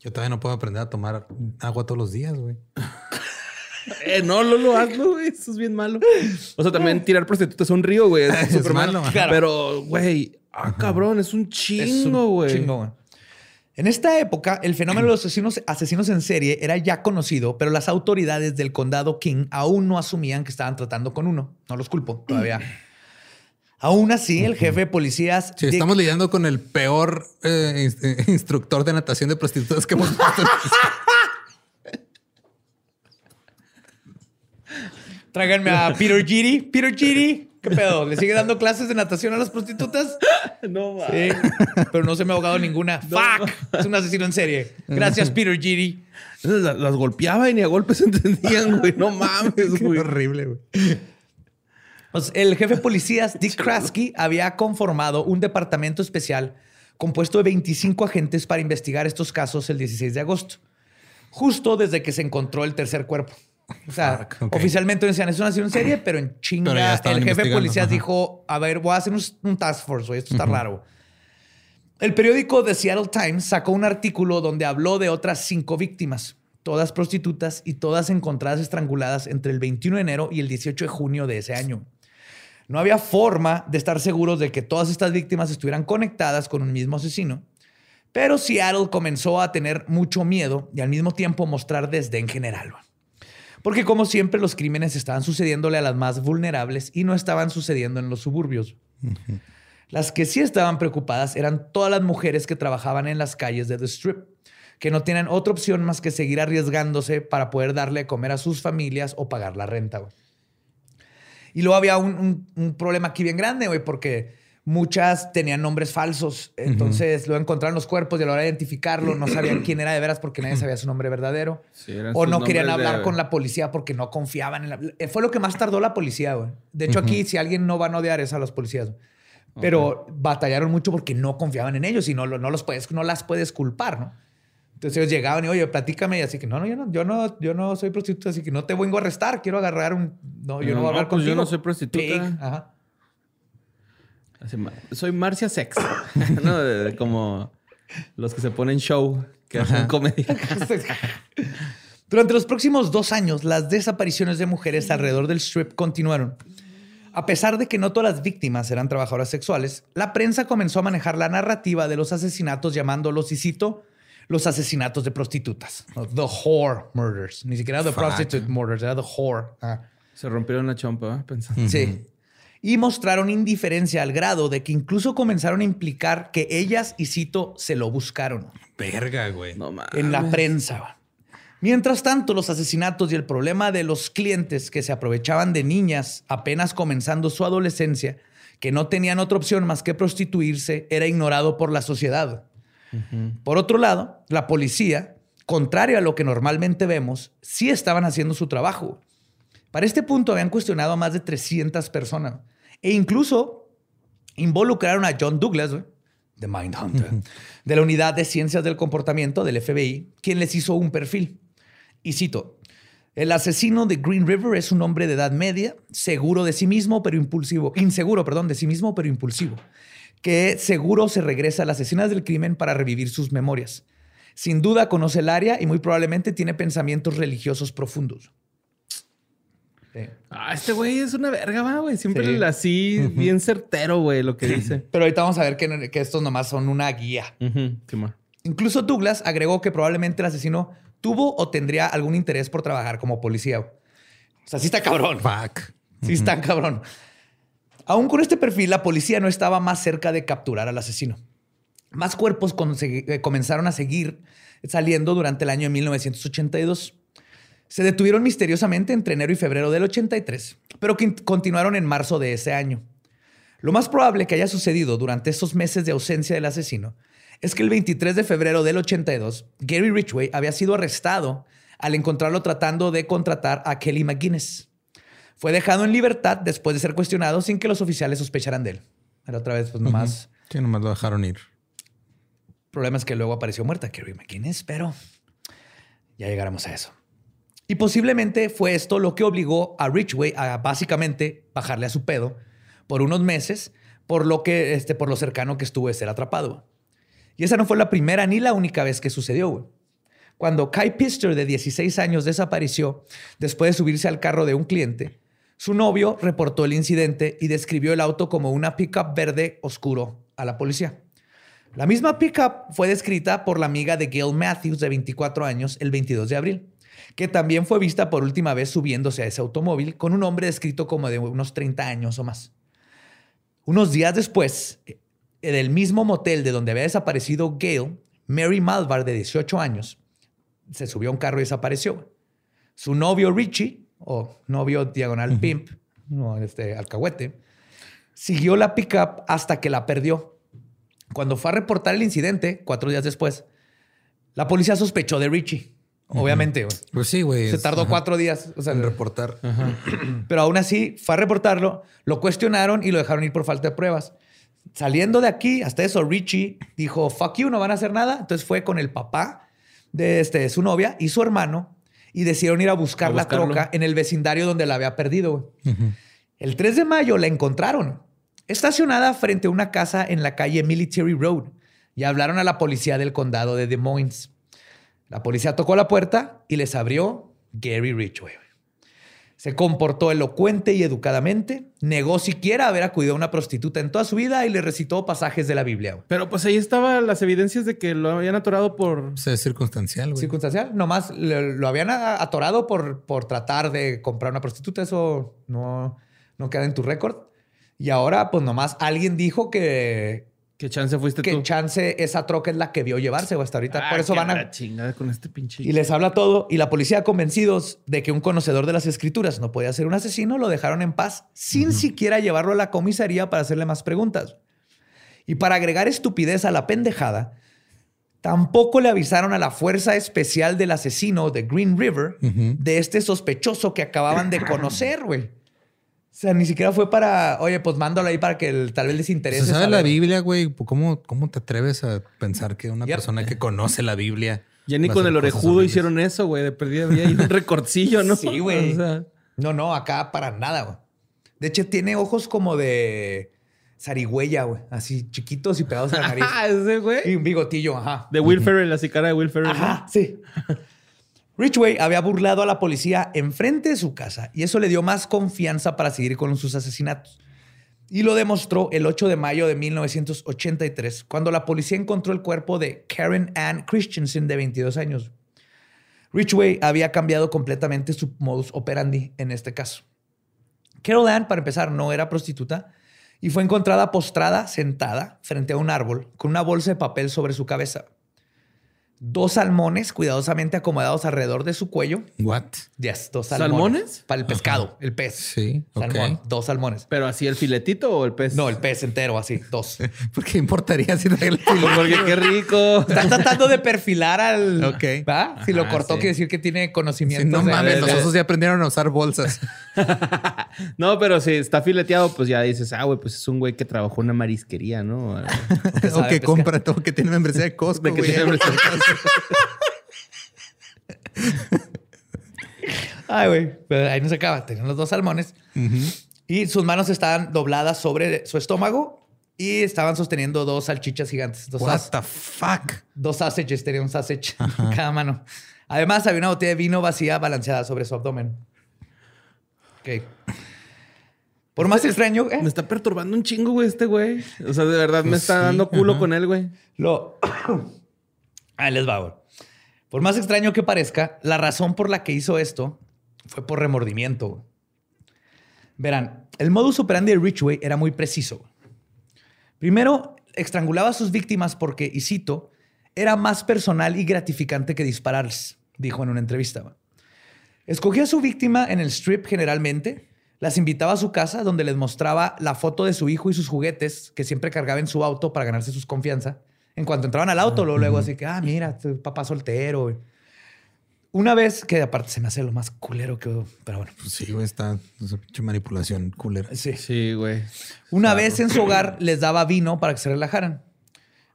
Speaker 1: Yo todavía no puedo aprender a tomar agua todos los días, güey. <laughs>
Speaker 3: Eh, no, lo hazlo, güey. Eso es bien malo. O sea, también tirar prostitutas a un río, güey. Es <laughs> súper malo. Pero, güey, Ah, cabrón, es un chingo, güey.
Speaker 2: En esta época, el fenómeno de los asesinos, asesinos en serie era ya conocido, pero las autoridades del condado King aún no asumían que estaban tratando con uno. No los culpo todavía. Aún así, el jefe de policías.
Speaker 1: Sí, estamos lidiando con el peor eh, eh, instructor de natación de prostitutas que hemos visto. <laughs>
Speaker 2: Tráiganme a Peter Giri. Peter Giri. ¿Qué pedo? ¿Le sigue dando clases de natación a las prostitutas? <laughs>
Speaker 3: No, va.
Speaker 2: Sí, pero no se me ha ahogado ninguna. <laughs> ¡Fuck! Es un asesino en serie. Gracias, Peter Giri.
Speaker 3: Las, golpeaba y ni a golpes <laughs> entendían, güey. No mames, güey.
Speaker 1: horrible, güey.
Speaker 2: Pues, el jefe de policías, Dick Krasky, había conformado un departamento especial compuesto de 25 agentes para investigar estos casos el 16 de agosto, justo desde que se encontró el tercer cuerpo. O sea, oficialmente decían, es una en serie, pero en chinga el jefe de policías dijo, a ver, voy a hacer un, task force, esto está raro. El periódico The Seattle Times sacó un artículo donde habló de otras cinco víctimas, todas prostitutas y todas encontradas estranguladas entre el 21 de enero y el 18 de junio de ese año. No había forma de estar seguros de que todas estas víctimas estuvieran conectadas con un mismo asesino, pero Seattle comenzó a tener mucho miedo y al mismo tiempo mostrar desdén general. Porque como siempre los crímenes estaban sucediéndole a las más vulnerables y no estaban sucediendo en los suburbios. Las que sí estaban preocupadas eran todas las mujeres que trabajaban en las calles de The Strip, que no tienen otra opción más que seguir arriesgándose para poder darle a comer a sus familias o pagar la renta. Y luego había un, un problema aquí bien grande, güey, porque Muchas tenían nombres falsos, entonces lo encontraron los cuerpos y a la hora de identificarlo no sabían quién era de veras porque nadie sabía su nombre verdadero. o no querían hablar con la policía porque no confiaban en la... Eh, fue lo que más tardó la policía, güey. De hecho, aquí si alguien no van a odiar es a los policías. Pero batallaron mucho porque no confiaban en ellos y no, no, los puedes, no las puedes culpar, ¿no? Entonces ellos llegaban y, oye, platícame. Y así que, no, no, yo no, yo no, yo no soy prostituta, así que no te vengo a arrestar. Quiero agarrar un... No, yo no, voy a hablar
Speaker 3: pues
Speaker 2: contigo.
Speaker 3: Yo no soy prostituta. Ajá. Soy Marcia Sex. <laughs> Como los que se ponen show, que hacen comedia. <laughs>
Speaker 2: Durante los próximos dos años, las desapariciones de mujeres alrededor del strip continuaron. A pesar de que no todas las víctimas eran trabajadoras sexuales, la prensa comenzó a manejar la narrativa de los asesinatos llamándolos, y cito, los asesinatos de prostitutas. The whore murders. Ni siquiera the prostitute murders, era the whore. Ah.
Speaker 3: Se rompieron la chompa, ¿eh? pensando.
Speaker 2: Sí y mostraron indiferencia al grado de que incluso comenzaron a implicar que ellas, y cito, se lo buscaron.
Speaker 1: Verga, güey.
Speaker 2: No En la prensa. Mientras tanto, los asesinatos y el problema de los clientes que se aprovechaban de niñas apenas comenzando su adolescencia, que no tenían otra opción más que prostituirse, era ignorado por la sociedad. Por otro lado, la policía, contrario a lo que normalmente vemos, sí estaban haciendo su trabajo. Para este punto habían cuestionado a más de 300 personas e incluso involucraron a John Douglas, de Mindhunter, de la Unidad de Ciencias del Comportamiento del FBI, quien les hizo un perfil. Y cito, El asesino de Green River es un hombre de edad media, seguro de sí mismo, pero impulsivo. Inseguro, perdón, de sí mismo, pero impulsivo. Que seguro se regresa a las escenas del crimen para revivir sus memorias. Sin duda conoce el área y muy probablemente tiene pensamientos religiosos profundos.
Speaker 3: Ah, este güey es una verga, güey. Siempre así, bien certero, güey, lo que dice. <laughs>
Speaker 2: Pero ahorita vamos a ver que, estos nomás son una guía. Incluso Douglas agregó que probablemente el asesino tuvo o tendría algún interés por trabajar como policía. O sea, sí está cabrón.
Speaker 1: Fuck.
Speaker 2: Sí está cabrón. Aún con este perfil, la policía no estaba más cerca de capturar al asesino. Más cuerpos eh, comenzaron a seguir saliendo durante el año de 1982. Se detuvieron misteriosamente entre enero y febrero del 83, pero continuaron en marzo de ese año. Lo más probable que haya sucedido durante esos meses de ausencia del asesino es que el 23 de febrero del 82, Gary Ridgway había sido arrestado al encontrarlo tratando de contratar a Kelly McGuinness. Fue dejado en libertad después de ser cuestionado sin que los oficiales sospecharan de él. Era otra vez, pues nomás.
Speaker 1: Sí, nomás lo dejaron ir.
Speaker 2: El problema es que luego apareció muerta Kelly McGuinness, pero ya llegaremos a eso. Y posiblemente fue esto lo que obligó a Ridgway a básicamente bajarle a su pedo por unos meses, por lo que, este, por lo cercano que estuvo de ser atrapado. Y esa no fue la primera ni la única vez que sucedió. Cuando Kai Pister, de 16 años, desapareció después de subirse al carro de un cliente, su novio reportó el incidente y describió el auto como una pickup verde oscuro a la policía. La misma pickup fue descrita por la amiga de Gail Matthews, de 24 años, el 22 de abril, que también fue vista por última vez subiéndose a ese automóvil con un hombre descrito como de unos 30 años o más. Unos días después, en el mismo motel de donde había desaparecido Gail, Mary Malvar, de 18 años, se subió a un carro y desapareció. Su novio Richie, o novio diagonal pimp, no, este alcahuete, siguió la pickup hasta que la perdió. Cuando fue a reportar el incidente, cuatro días después, la policía sospechó de Richie. Obviamente.
Speaker 1: Pues sí, güey.
Speaker 2: Se tardó cuatro días
Speaker 1: en reportar. <clears throat>
Speaker 2: Pero aún así fue a reportarlo, lo cuestionaron y lo dejaron ir por falta de pruebas. Saliendo de aquí, hasta eso, Richie dijo, fuck you, no van a hacer nada. Entonces fue con el papá de, este, su novia y su hermano y decidieron ir a buscar la troca en el vecindario donde la había perdido. El 3 de mayo la encontraron, estacionada frente a una casa en la calle Military Road y hablaron a la policía del condado de Des Moines. La policía tocó la puerta y les abrió Gary Ridgway. Se comportó elocuente y educadamente, negó siquiera haber acudido a una prostituta en toda su vida y le recitó pasajes de la Biblia.
Speaker 3: Pero pues ahí estaban las evidencias de que lo habían atorado por...
Speaker 1: O sea, circunstancial, güey.
Speaker 2: Circunstancial. Nomás lo, habían atorado por, por tratar de comprar una prostituta. Eso no, no queda en tu récord. Y ahora, pues nomás alguien dijo que,
Speaker 3: ¿Qué chance fuiste
Speaker 2: que chance esa troca es la que vio llevarse, o hasta ahorita. Por eso van a.
Speaker 3: chingada con este pinche.
Speaker 2: Y les habla todo. Y la policía, convencidos de que un conocedor de las escrituras no podía ser un asesino, lo dejaron en paz sin siquiera llevarlo a la comisaría para hacerle más preguntas. Y para agregar estupidez a la pendejada, tampoco le avisaron a la fuerza especial del asesino de Green River de este sospechoso que acababan de conocer, güey. O sea, ni siquiera fue para, oye, pues mándalo ahí para que tal vez les interese.
Speaker 1: ¿Sabes la Biblia, güey? ¿Cómo, ¿Cómo te atreves a pensar que una persona que conoce la Biblia.
Speaker 3: Ya ni con el orejudo hicieron eso, güey. De perdida había un <laughs> recorcillo, ¿no?
Speaker 2: Sí, güey. No, no, acá para nada, güey. De hecho, tiene ojos como de zarigüeya, güey. Así chiquitos y pegados a la nariz. <laughs>
Speaker 3: Ah, ese, güey.
Speaker 2: Y un bigotillo, ajá.
Speaker 3: De Will Ferrell, así cara de Will Ferrell.
Speaker 2: Ajá, sí. <laughs> Richway había burlado a la policía enfrente de su casa y eso le dio más confianza para seguir con sus asesinatos. Y lo demostró el 8 de mayo de 1983, cuando la policía encontró el cuerpo de Karen Ann Christensen, de 22 años. Richway había cambiado completamente su modus operandi en este caso. Carol Ann, para empezar, no era prostituta y fue encontrada postrada, sentada, frente a un árbol, con una bolsa de papel sobre su cabeza dos salmones cuidadosamente acomodados alrededor de su cuello.
Speaker 1: What?
Speaker 2: Yes, dos salmones. ¿Salmones? Para el pescado, el pez.
Speaker 1: Sí,
Speaker 2: Salmón, dos salmones.
Speaker 3: ¿Pero así el filetito o el pez?
Speaker 2: No, el pez entero, así, dos. <laughs>
Speaker 1: ¿Por qué importaría si no el
Speaker 3: Porque qué rico.
Speaker 2: Están tratando de perfilar al... Ok. ¿va? Si lo cortó, quiere decir que tiene conocimiento.
Speaker 1: no mames, los osos ya aprendieron a usar bolsas. <laughs>
Speaker 3: no, pero si está fileteado, pues ya dices, ah, güey, pues es un güey que trabajó en una marisquería, ¿no? <laughs>
Speaker 1: o que, <laughs> compra todo, que tiene membresía de Costco, de que tiene membresía de Costco.
Speaker 2: Ay, güey. ahí no se acaba. Tenían los dos salmones. Y sus manos estaban dobladas sobre su estómago y estaban sosteniendo dos salchichas gigantes. Dos
Speaker 1: What the fuck?
Speaker 2: Dos sausages. Tenía un sausage en cada mano. Además, había una botella de vino vacía balanceada sobre su abdomen. Ok. Por más extraño.
Speaker 3: ¿eh? Me está perturbando un chingo, güey, este güey. O sea, de verdad me pues está dando culo con él, güey.
Speaker 2: Lo. <coughs> Ahí les va, güey. Por más extraño que parezca, la razón por la que hizo esto fue por remordimiento. Verán, el modus operandi de Richway era muy preciso. Primero, estrangulaba a sus víctimas porque, y cito, era más personal y gratificante que dispararles, dijo en una entrevista. Escogía a su víctima en el strip generalmente, las invitaba a su casa donde les mostraba la foto de su hijo y sus juguetes que siempre cargaba en su auto para ganarse sus confianza. En cuanto entraban al auto, luego, luego así que, ah, mira, tu papá soltero. Una vez, que aparte se me hace lo más culero que... Pero bueno.
Speaker 1: Pues sí, güey, está esa pinche manipulación culera.
Speaker 3: Sí. Sí, güey.
Speaker 2: Una vez en su hogar les daba vino para que se relajaran.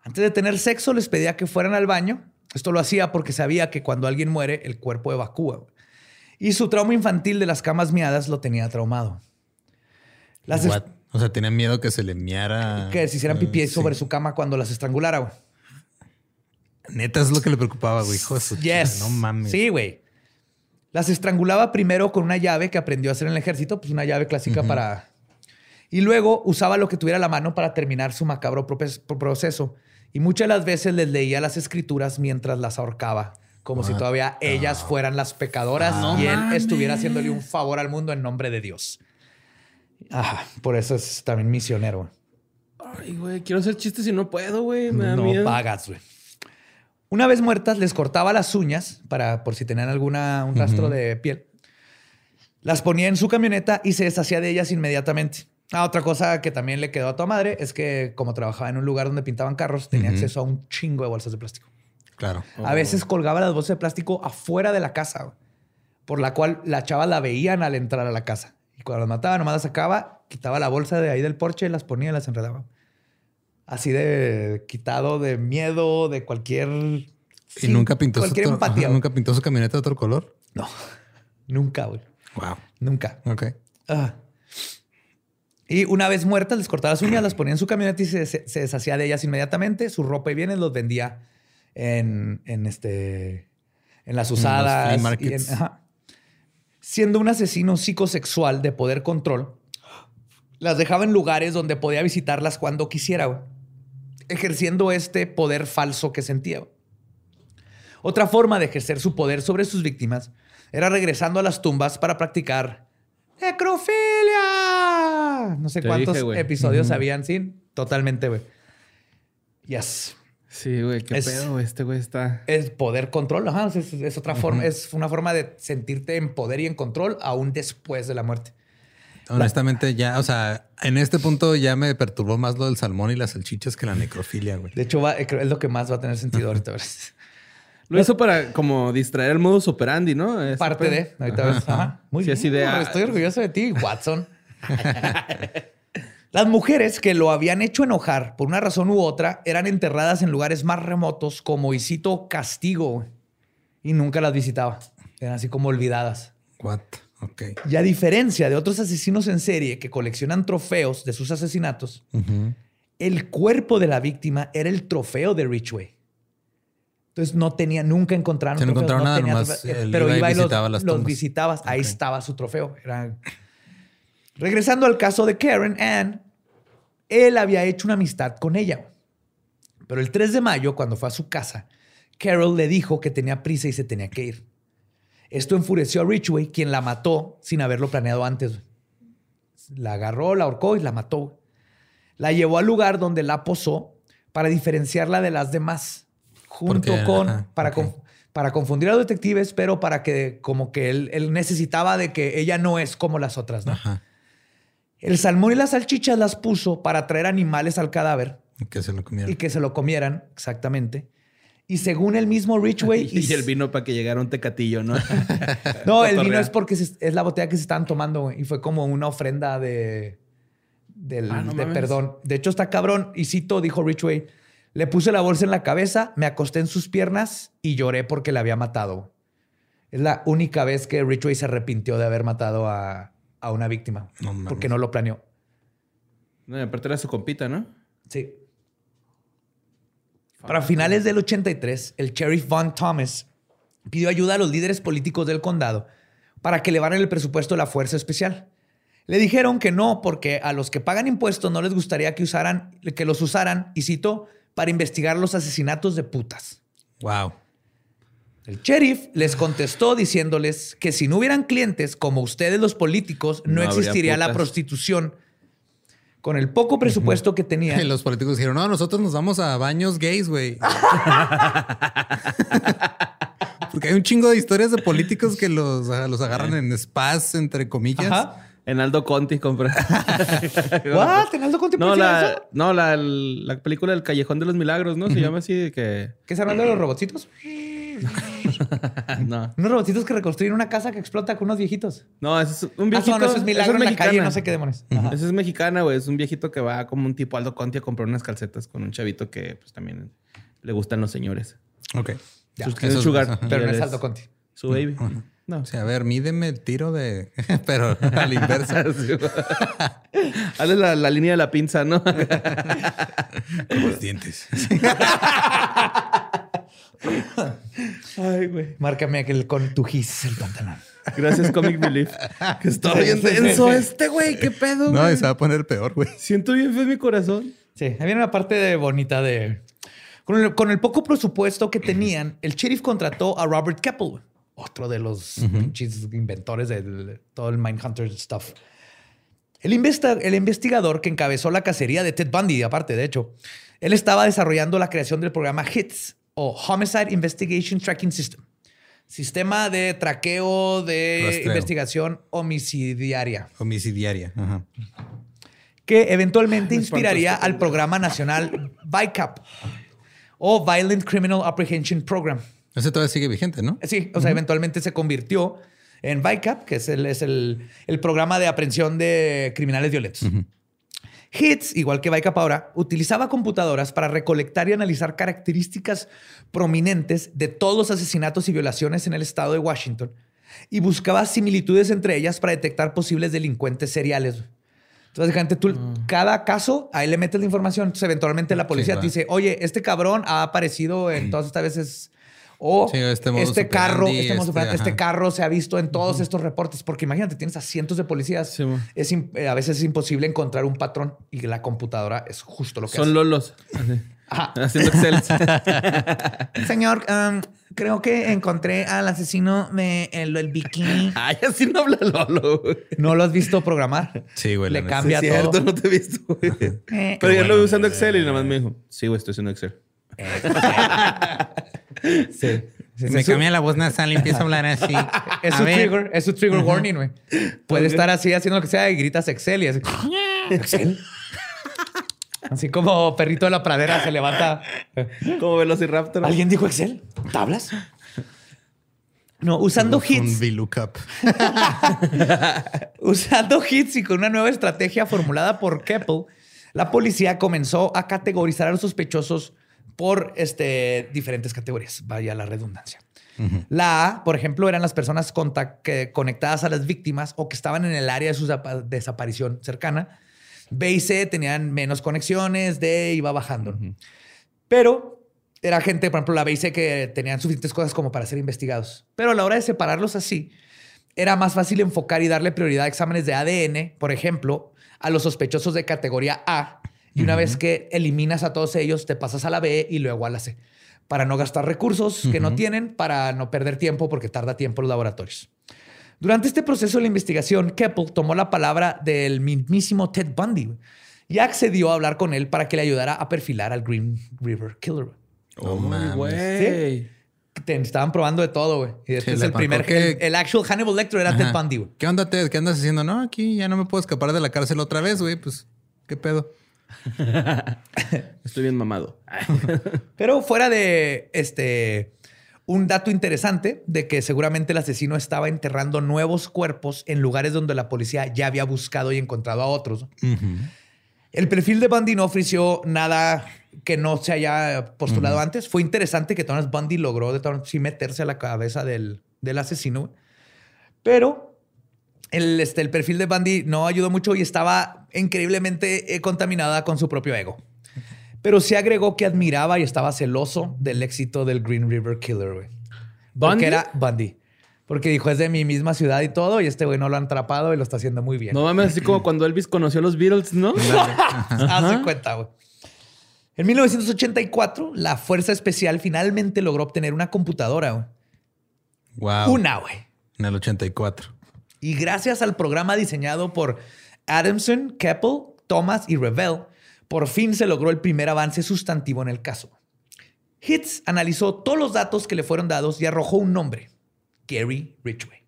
Speaker 2: Antes de tener sexo les pedía que fueran al baño. Esto lo hacía porque sabía que cuando alguien muere, el cuerpo evacúa. Y su trauma infantil de las camas miadas lo tenía traumado.
Speaker 1: Las o sea, tenía miedo que se le miara.
Speaker 2: Que se hicieran pipí sobre su cama cuando las estrangulara, güey.
Speaker 1: Neta, es lo que le preocupaba, güey. Hijo
Speaker 2: yes. No mames. Sí, güey. Las estrangulaba primero con una llave que aprendió a hacer en el ejército, pues una llave clásica para. Y luego usaba lo que tuviera a la mano para terminar su macabro proceso. Y muchas de las veces les leía las escrituras mientras las ahorcaba, como si todavía ellas fueran las pecadoras y él estuviera haciéndole un favor al mundo en nombre de Dios. Ajá, por eso es también misionero.
Speaker 3: Ay, güey, quiero hacer chistes y no puedo, güey. Me da no
Speaker 2: pagas, güey. Una vez muertas, les cortaba las uñas para por si tenían alguna un rastro de piel. Las ponía en su camioneta y se deshacía de ellas inmediatamente. Ah, otra cosa que también le quedó a tu madre es que como trabajaba en un lugar donde pintaban carros, tenía acceso a un chingo de bolsas de plástico.
Speaker 1: Claro.
Speaker 2: A veces colgaba las bolsas de plástico afuera de la casa, por la cual la chava la veían al entrar a la casa. Y cuando las mataba, nomás las sacaba, quitaba la bolsa de ahí del porche, las ponía y las enredaba. Así de quitado de miedo, de cualquier.
Speaker 1: ¿Y nunca pintó su ¿Nunca pintó su camioneta de otro color?
Speaker 2: No, <laughs> nunca, güey.
Speaker 1: Wow.
Speaker 2: Nunca.
Speaker 1: Ok. Ah.
Speaker 2: Y una vez muertas, les cortaba las uñas, las ponía en su camioneta y se, deshacía de ellas inmediatamente. Su ropa y bienes los vendía en, en este en las usadas. y en, siendo un asesino psicosexual de poder control, las dejaba en lugares donde podía visitarlas cuando quisiera, ejerciendo este poder falso que sentía. Otra forma de ejercer su poder sobre sus víctimas era regresando a las tumbas para practicar necrofilia. No sé cuántos episodios habían sin. Totalmente, güey. Yes.
Speaker 3: Sí, güey, qué pedo, este güey está.
Speaker 2: Es poder control, ajá. Es, otra forma, es una forma de sentirte en poder y en control aún después de la muerte.
Speaker 1: Honestamente, ya, o sea, en este punto ya me perturbó más lo del salmón y las salchichas que la necrofilia, güey.
Speaker 2: De hecho, es lo que más va a tener sentido ahorita.
Speaker 3: Lo hizo para como distraer el modus operandi, ¿no?
Speaker 2: Parte de. Ahorita ves. Ajá. Muy bien. Estoy orgulloso de ti, <laughs> Watson. <laughs> Las mujeres que lo habían hecho enojar por una razón u otra eran enterradas en lugares más remotos como Isito Castigo y nunca las visitaba. Eran así como olvidadas.
Speaker 1: What? Ok.
Speaker 2: Y a diferencia de otros asesinos en serie que coleccionan trofeos de sus asesinatos, el cuerpo de la víctima era el trofeo de Richway. Entonces no tenía, nunca encontraron
Speaker 1: no encontraron nada,
Speaker 2: pero iba y, los, visitabas. Ahí estaba su trofeo. Era Regresando al caso de Karen Ann, él había hecho una amistad con ella. Pero el 3 de mayo, cuando fue a su casa, Carol le dijo que tenía prisa y se tenía que ir. Esto enfureció a Richway, quien la mató sin haberlo planeado antes. La agarró, la ahorcó y la mató. La llevó al lugar donde la posó para diferenciarla de las demás, junto con, para, para confundir a los detectives, pero para que como que él, necesitaba de que ella no es como las otras, ¿no? El salmón y las salchichas las puso para traer animales al cadáver.
Speaker 1: Y que se lo comieran.
Speaker 2: Y que se lo comieran, exactamente. Y según el mismo Richway... <laughs>
Speaker 3: y, el vino para que llegara un tecatillo, ¿no? <laughs>
Speaker 2: no, el vino es porque es la botella que se estaban tomando y fue como una ofrenda de, del, ah, de perdón. De hecho, está cabrón. Y cito, dijo Richway, le puse la bolsa en la cabeza, me acosté en sus piernas y lloré porque la había matado. Es la única vez que Ridgway se arrepintió de haber matado a, una víctima. porque no lo planeó.
Speaker 3: No, aparte era su compita, ¿no?
Speaker 2: Sí. Para finales del 83, el sheriff Von Thomas pidió ayuda a los líderes políticos del condado para que elevaran el presupuesto de la Fuerza Especial. Le dijeron que no, porque a los que pagan impuestos no les gustaría que, usaran, que los usaran, y cito, para investigar los asesinatos de putas.
Speaker 1: Wow.
Speaker 2: El sheriff les contestó diciéndoles que si no hubieran clientes como ustedes los políticos, no, existiría la prostitución. Con el poco presupuesto que <laughs> tenían.
Speaker 1: Y los políticos dijeron, no, nosotros nos vamos a baños gays, güey. <laughs> Porque hay un chingo de historias de políticos que los, los agarran en spas, entre comillas.
Speaker 3: En Aldo Conti compré. <laughs>
Speaker 2: ¿What? ¿En Aldo Conti
Speaker 3: No, la, no la, la, película El Callejón de los Milagros, ¿no? Se llama así de que...
Speaker 2: ¿Qué se hablando de los robotcitos? <laughs> no. Unos robotcitos que reconstruyen una casa que explota con unos viejitos.
Speaker 3: No, ese es un viejito.
Speaker 2: Ah, no, eso es milagro en la calle, no sé qué demonios.
Speaker 3: Esa es mexicana, güey. Es un viejito que va como un tipo Aldo Conti a comprar unas calcetas con un chavito que pues también le gustan los señores.
Speaker 1: Ok.
Speaker 3: Sus, sugar.
Speaker 2: Pero no es Aldo Conti.
Speaker 3: Su baby.
Speaker 1: No. O sea, a ver, mídeme el tiro de. <laughs> Pero a la inversa. <laughs>
Speaker 3: Hazle la, la, línea de la pinza, ¿no? Con
Speaker 1: los dientes.
Speaker 2: Ay, güey. Márcame aquel con tu gis el pantalón.
Speaker 3: Gracias, Comic Belief. <laughs> Que está bien denso este, güey. ¿Qué pedo,
Speaker 1: No, se va a poner peor, güey.
Speaker 3: Siento bien fe mi corazón.
Speaker 2: Sí, ahí viene una parte bonita de... Con el, con el, poco presupuesto que tenían, el sheriff contrató a Robert Keppel, otro de los inventores de todo el Mindhunter stuff. El, el, investigador que encabezó la cacería de Ted Bundy, aparte, de hecho, él estaba desarrollando la creación del programa HITS o Homicide Investigation Tracking System, sistema de traqueo de investigación homicidiaria.
Speaker 1: Homicidiaria.
Speaker 2: Que eventualmente <laughs> inspiraría al programa nacional VICAP o Violent Criminal Apprehension Program
Speaker 1: ese todavía sigue vigente, ¿no?
Speaker 2: Sí, o sea, eventualmente se convirtió en VICAP, que es el, es el, programa de aprehensión de criminales violentos. HITS, igual que VICAP ahora, utilizaba computadoras para recolectar y analizar características prominentes de todos los asesinatos y violaciones en el estado de Washington y buscaba similitudes entre ellas para detectar posibles delincuentes seriales. Entonces, gente, tú, mm. cada caso, ahí le metes la información. Entonces, eventualmente la policía te dice, oye, este cabrón ha aparecido en todas estas veces o este, este carro, este, este, este, carro se ha visto en todos estos reportes, porque imagínate, tienes a cientos de policías. es eh, a veces es imposible encontrar un patrón y la computadora es justo lo que
Speaker 3: Son lolos. Haciendo Excel. <laughs> <laughs>
Speaker 2: Señor, um, creo que encontré al asesino de el, bikini. <laughs>
Speaker 3: Ay, así no habla Lolo.
Speaker 2: No lo has visto programar.
Speaker 1: Sí, güey.
Speaker 2: Le cambia
Speaker 3: todo.
Speaker 2: cierto,
Speaker 3: no te he visto, güey. Eh, Pero yo lo vi usando Excel y nada más me dijo, sí, güey, estoy usando Excel.
Speaker 1: Sí. me cambia la voz nasal y empieza a hablar así. <laughs>
Speaker 2: Es su trigger, es su trigger warning, güey. Puede estar así haciendo lo que sea y gritas Excel y así. Excel. Así como perrito de la pradera se levanta.
Speaker 3: Como Velociraptor.
Speaker 2: ¿Alguien dijo Excel? ¿Tablas? No, usando hits.
Speaker 1: Un VLOOKUP. <laughs>
Speaker 2: usando hits y con una nueva estrategia formulada por Keppel, la policía comenzó a categorizar a los sospechosos por este, diferentes categorías, vaya la redundancia. La A, por ejemplo, eran las personas conectadas a las víctimas o que estaban en el área de su desaparición cercana. B y C tenían menos conexiones, D iba bajando. Pero era gente, por ejemplo, la B y C que tenían suficientes cosas como para ser investigados. Pero a la hora de separarlos así, era más fácil enfocar y darle prioridad a exámenes de ADN, por ejemplo, a los sospechosos de categoría A y una vez que eliminas a todos ellos, te pasas a la B y luego a la C. Para no gastar recursos que no tienen, para no perder tiempo porque tarda tiempo los laboratorios. Durante este proceso de la investigación, Keppel tomó la palabra del mismísimo Ted Bundy y accedió a hablar con él para que le ayudara a perfilar al Green River Killer.
Speaker 3: Oh, oh güey.
Speaker 2: Te estaban probando de todo, güey. Y este es el primer. El, actual Hannibal Lecter era Ted Bundy, güey.
Speaker 1: ¿Qué onda, Ted? ¿Qué andas haciendo? No, aquí ya no me puedo escapar de la cárcel otra vez, güey. Pues, ¿qué pedo? <laughs>
Speaker 3: Estoy bien mamado. <laughs>
Speaker 2: Pero fuera de este un dato interesante de que seguramente el asesino estaba enterrando nuevos cuerpos en lugares donde la policía ya había buscado y encontrado a otros. El perfil de Bundy no ofreció nada que no se haya postulado antes. Fue interesante que Thomas Bundy logró de sí meterse a la cabeza del, del asesino. Pero el, este, el perfil de Bundy no ayudó mucho y estaba increíblemente eh, contaminada con su propio ego. Pero se agregó que admiraba y estaba celoso del éxito del Green River Killer, güey. Porque era Bundy. Porque dijo, es de mi misma ciudad y todo, y este güey no lo han atrapado y lo está haciendo muy bien.
Speaker 3: No mames, así como <clears throat> cuando Elvis conoció a los Beatles, ¿no? <laughs>
Speaker 2: Haz cuenta, güey. En 1984, la Fuerza Especial finalmente logró obtener una computadora, güey.
Speaker 1: Wow.
Speaker 2: Una, güey.
Speaker 1: En el 84.
Speaker 2: Y gracias al programa diseñado por Adamson, Keppel, Thomas y Revell, por fin se logró el primer avance sustantivo en el caso. Hitz analizó todos los datos que le fueron dados y arrojó un nombre, Gary Ridgway.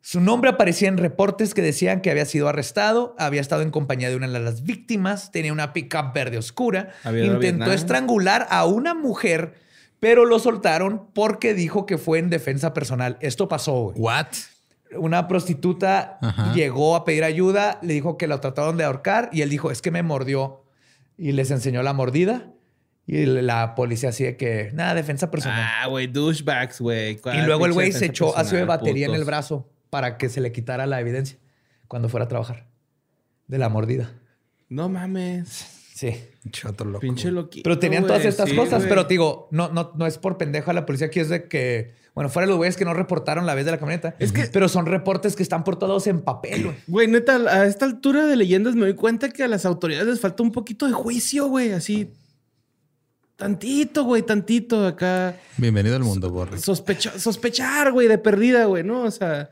Speaker 2: Su nombre aparecía en reportes que decían que había sido arrestado, había estado en compañía de una de las víctimas, tenía una pickup verde oscura, intentó estrangular a una mujer, pero lo soltaron porque dijo que fue en defensa personal. Esto pasó.
Speaker 1: What?
Speaker 2: Una prostituta llegó a pedir ayuda, le dijo que lo trataron de ahorcar y él dijo, es que me mordió y les enseñó la mordida. Y la policía así de que, nada, defensa personal.
Speaker 3: Ah, güey, douchebags, güey.
Speaker 2: Y luego el güey se echó ácido de batería en el brazo para que se le quitara la evidencia cuando fuera a trabajar de la mordida.
Speaker 3: No mames.
Speaker 2: Sí.
Speaker 1: Chato loco.
Speaker 3: Pinche loquito.
Speaker 2: Pero tenían todas estas cosas. Pero digo, no, no, no es por pendejo a la policía aquí, es de que, bueno, fuera los güeyes que no reportaron la vez de la camioneta. Es que. Pero son reportes que están por todos en papel, güey.
Speaker 3: Güey, neta, a esta altura de leyendas me doy cuenta que a las autoridades les falta un poquito de juicio, güey. Así Tantito, güey, tantito acá.
Speaker 1: Bienvenido al mundo, Borre.
Speaker 3: sospechar, güey, de perdida, güey, ¿no? O sea.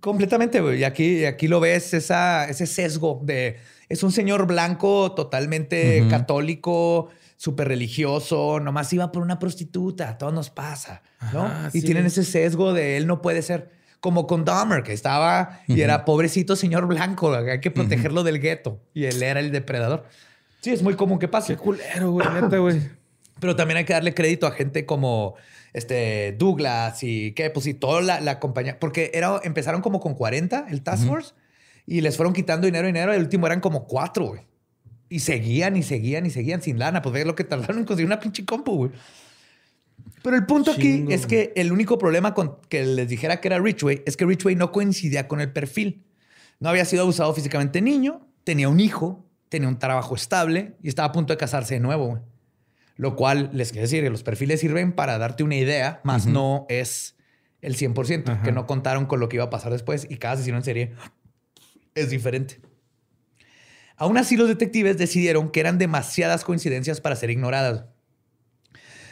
Speaker 2: Completamente, güey. Y aquí, aquí lo ves, esa, ese sesgo de. Es un señor blanco totalmente católico, súper religioso, nomás iba por una prostituta, todo nos pasa, ¿no? y tienen ese sesgo de él no puede ser. Como con Dahmer, que estaba y era pobrecito señor blanco, hay que protegerlo del gueto. Y él era el depredador. Sí, es muy común que pase.
Speaker 3: Qué culero, güey, neta, güey.
Speaker 2: Pero también hay que darle crédito a gente como este Douglas y que, pues, y toda la, compañía. Porque era, empezaron como con 40 el Task Force y les fueron quitando dinero, dinero. El último eran como cuatro, güey. Y seguían y seguían y seguían sin lana. Pues es lo que tardaron en conseguir una pinche compu, güey. Pero el punto aquí es que el único problema con que les dijera que era Richway es que Richway no coincidía con el perfil. No había sido abusado físicamente niño, tenía un hijo, tenía un trabajo estable y estaba a punto de casarse de nuevo. Lo cual, les quiero decir, que los perfiles sirven para darte una idea, más no es el 100%, que no contaron con lo que iba a pasar después y cada asesino en serie es diferente. Aún así, los detectives decidieron que eran demasiadas coincidencias para ser ignoradas.